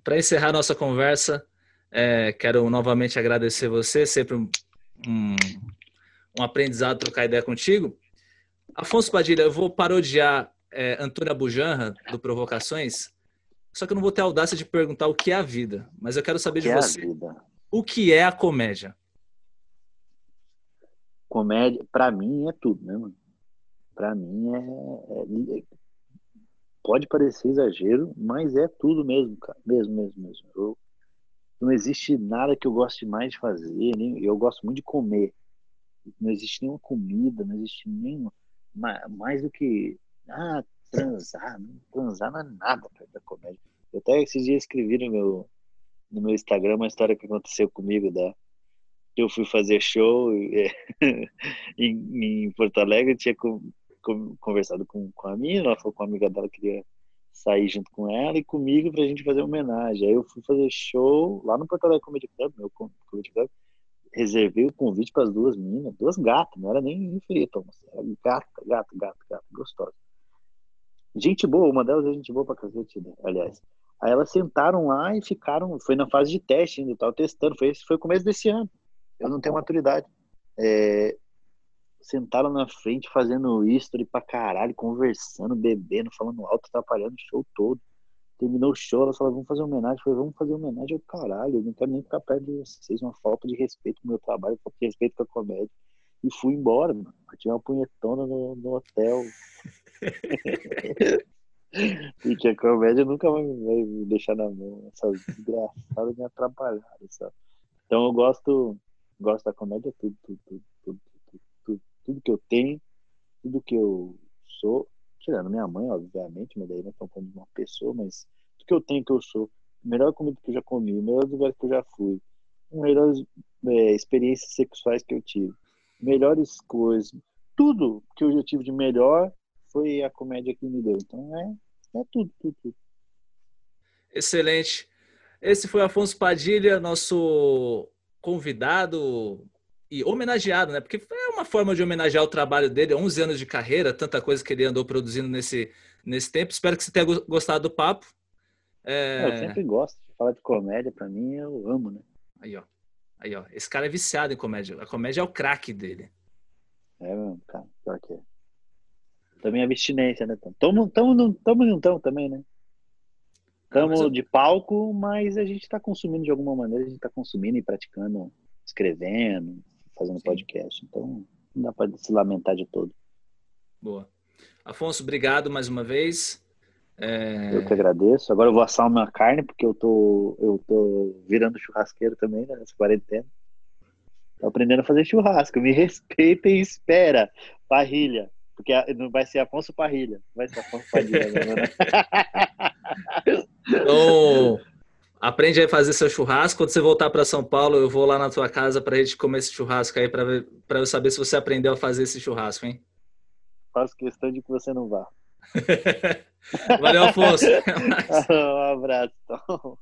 Para encerrar nossa conversa, é, quero novamente agradecer você, sempre um, um um aprendizado trocar ideia contigo. Afonso Padilha, eu vou parodiar é, Antônio Abujanra, do Provocações, só que eu não vou ter audácia de perguntar o que é a vida, mas eu quero saber de é você. O que é a comédia? Comédia, para mim, é tudo, né, mano? Pra mim é, é, Pode parecer exagero, mas é tudo mesmo, cara. Mesmo, mesmo, mesmo. Eu, não existe nada que eu goste mais de fazer, nem, eu gosto muito de comer não existe nenhuma comida, não existe nenhuma. Mais do que. Ah, transar. Transar não é nada perto da comédia. Eu até esses dias escrevi no meu, no meu Instagram uma história que aconteceu comigo da. Eu fui fazer show em, em Porto Alegre, tinha conversado com, com a minha, ela falou com a amiga dela queria sair junto com ela e comigo pra gente fazer homenagem. Aí eu fui fazer show lá no Porto Alegre Comedy Club, meu Comedy Club, reservei o convite para as duas meninas, duas gatas, não era nem infinito, era gata, gata, gata, gata, gostosa. Gente boa, uma delas é gente boa pra cacete, né, aliás. Aí elas sentaram lá e ficaram, foi na fase de teste ainda, tava testando, foi, foi o começo desse ano. Eu não tenho maturidade. É, sentaram na frente fazendo history pra caralho, conversando, bebendo, falando alto, atrapalhando o show todo. Terminou o show, ela falou, vamos fazer homenagem. Eu falei, vamos fazer homenagem ao caralho, eu não quero nem ficar perto de vocês, uma falta de respeito com meu trabalho, falta de respeito com a comédia. E fui embora, mano. Tinha uma punhetona no, no hotel. Porque a comédia nunca vai me deixar na mão. Essas desgraçadas me atrapalharam, sabe? Então eu gosto, gosto da comédia, tudo, tudo, tudo, tudo, tudo, tudo, tudo que eu tenho, tudo que eu sou tirando minha mãe, obviamente, mas daí não estão falando de uma pessoa, mas o que eu tenho que eu sou, melhor comida que eu já comi, melhor lugar que eu já fui, melhores é, experiências sexuais que eu tive, melhores coisas, tudo que eu já tive de melhor foi a comédia que me deu. Então é, é tudo, tudo, tudo. Excelente. Esse foi Afonso Padilha, nosso convidado e homenageado, né? Porque é uma forma de homenagear o trabalho dele, 11 anos de carreira, tanta coisa que ele andou produzindo nesse, nesse tempo. Espero que você tenha gostado do papo. É... Eu sempre gosto de falar de comédia, para mim eu amo, né? Aí, ó. Aí, ó. Esse cara é viciado em comédia. A comédia é o craque dele. É mesmo, cara. Pior que é. Também abstinência, né? Tamo, tamo, tamo não tamo também, né? Estamos eu... de palco, mas a gente está consumindo de alguma maneira, a gente está consumindo e praticando, escrevendo, fazendo Sim. podcast. Então, não dá para se lamentar de todo. Boa. Afonso, obrigado mais uma vez. É... Eu que agradeço. Agora eu vou assar uma carne, porque eu tô, eu tô virando churrasqueiro também né, nessa quarentena. Tô aprendendo a fazer churrasco. Me respeita e espera. Parrilha. Porque não vai ser Afonso Parrilha. Vai ser Afonso Parrilha. né? então, aprende a fazer seu churrasco. Quando você voltar para São Paulo, eu vou lá na tua casa para a gente comer esse churrasco aí, para eu saber se você aprendeu a fazer esse churrasco, hein? Faço questão de que você não vá. Valeu, Afonso. um abraço. Então.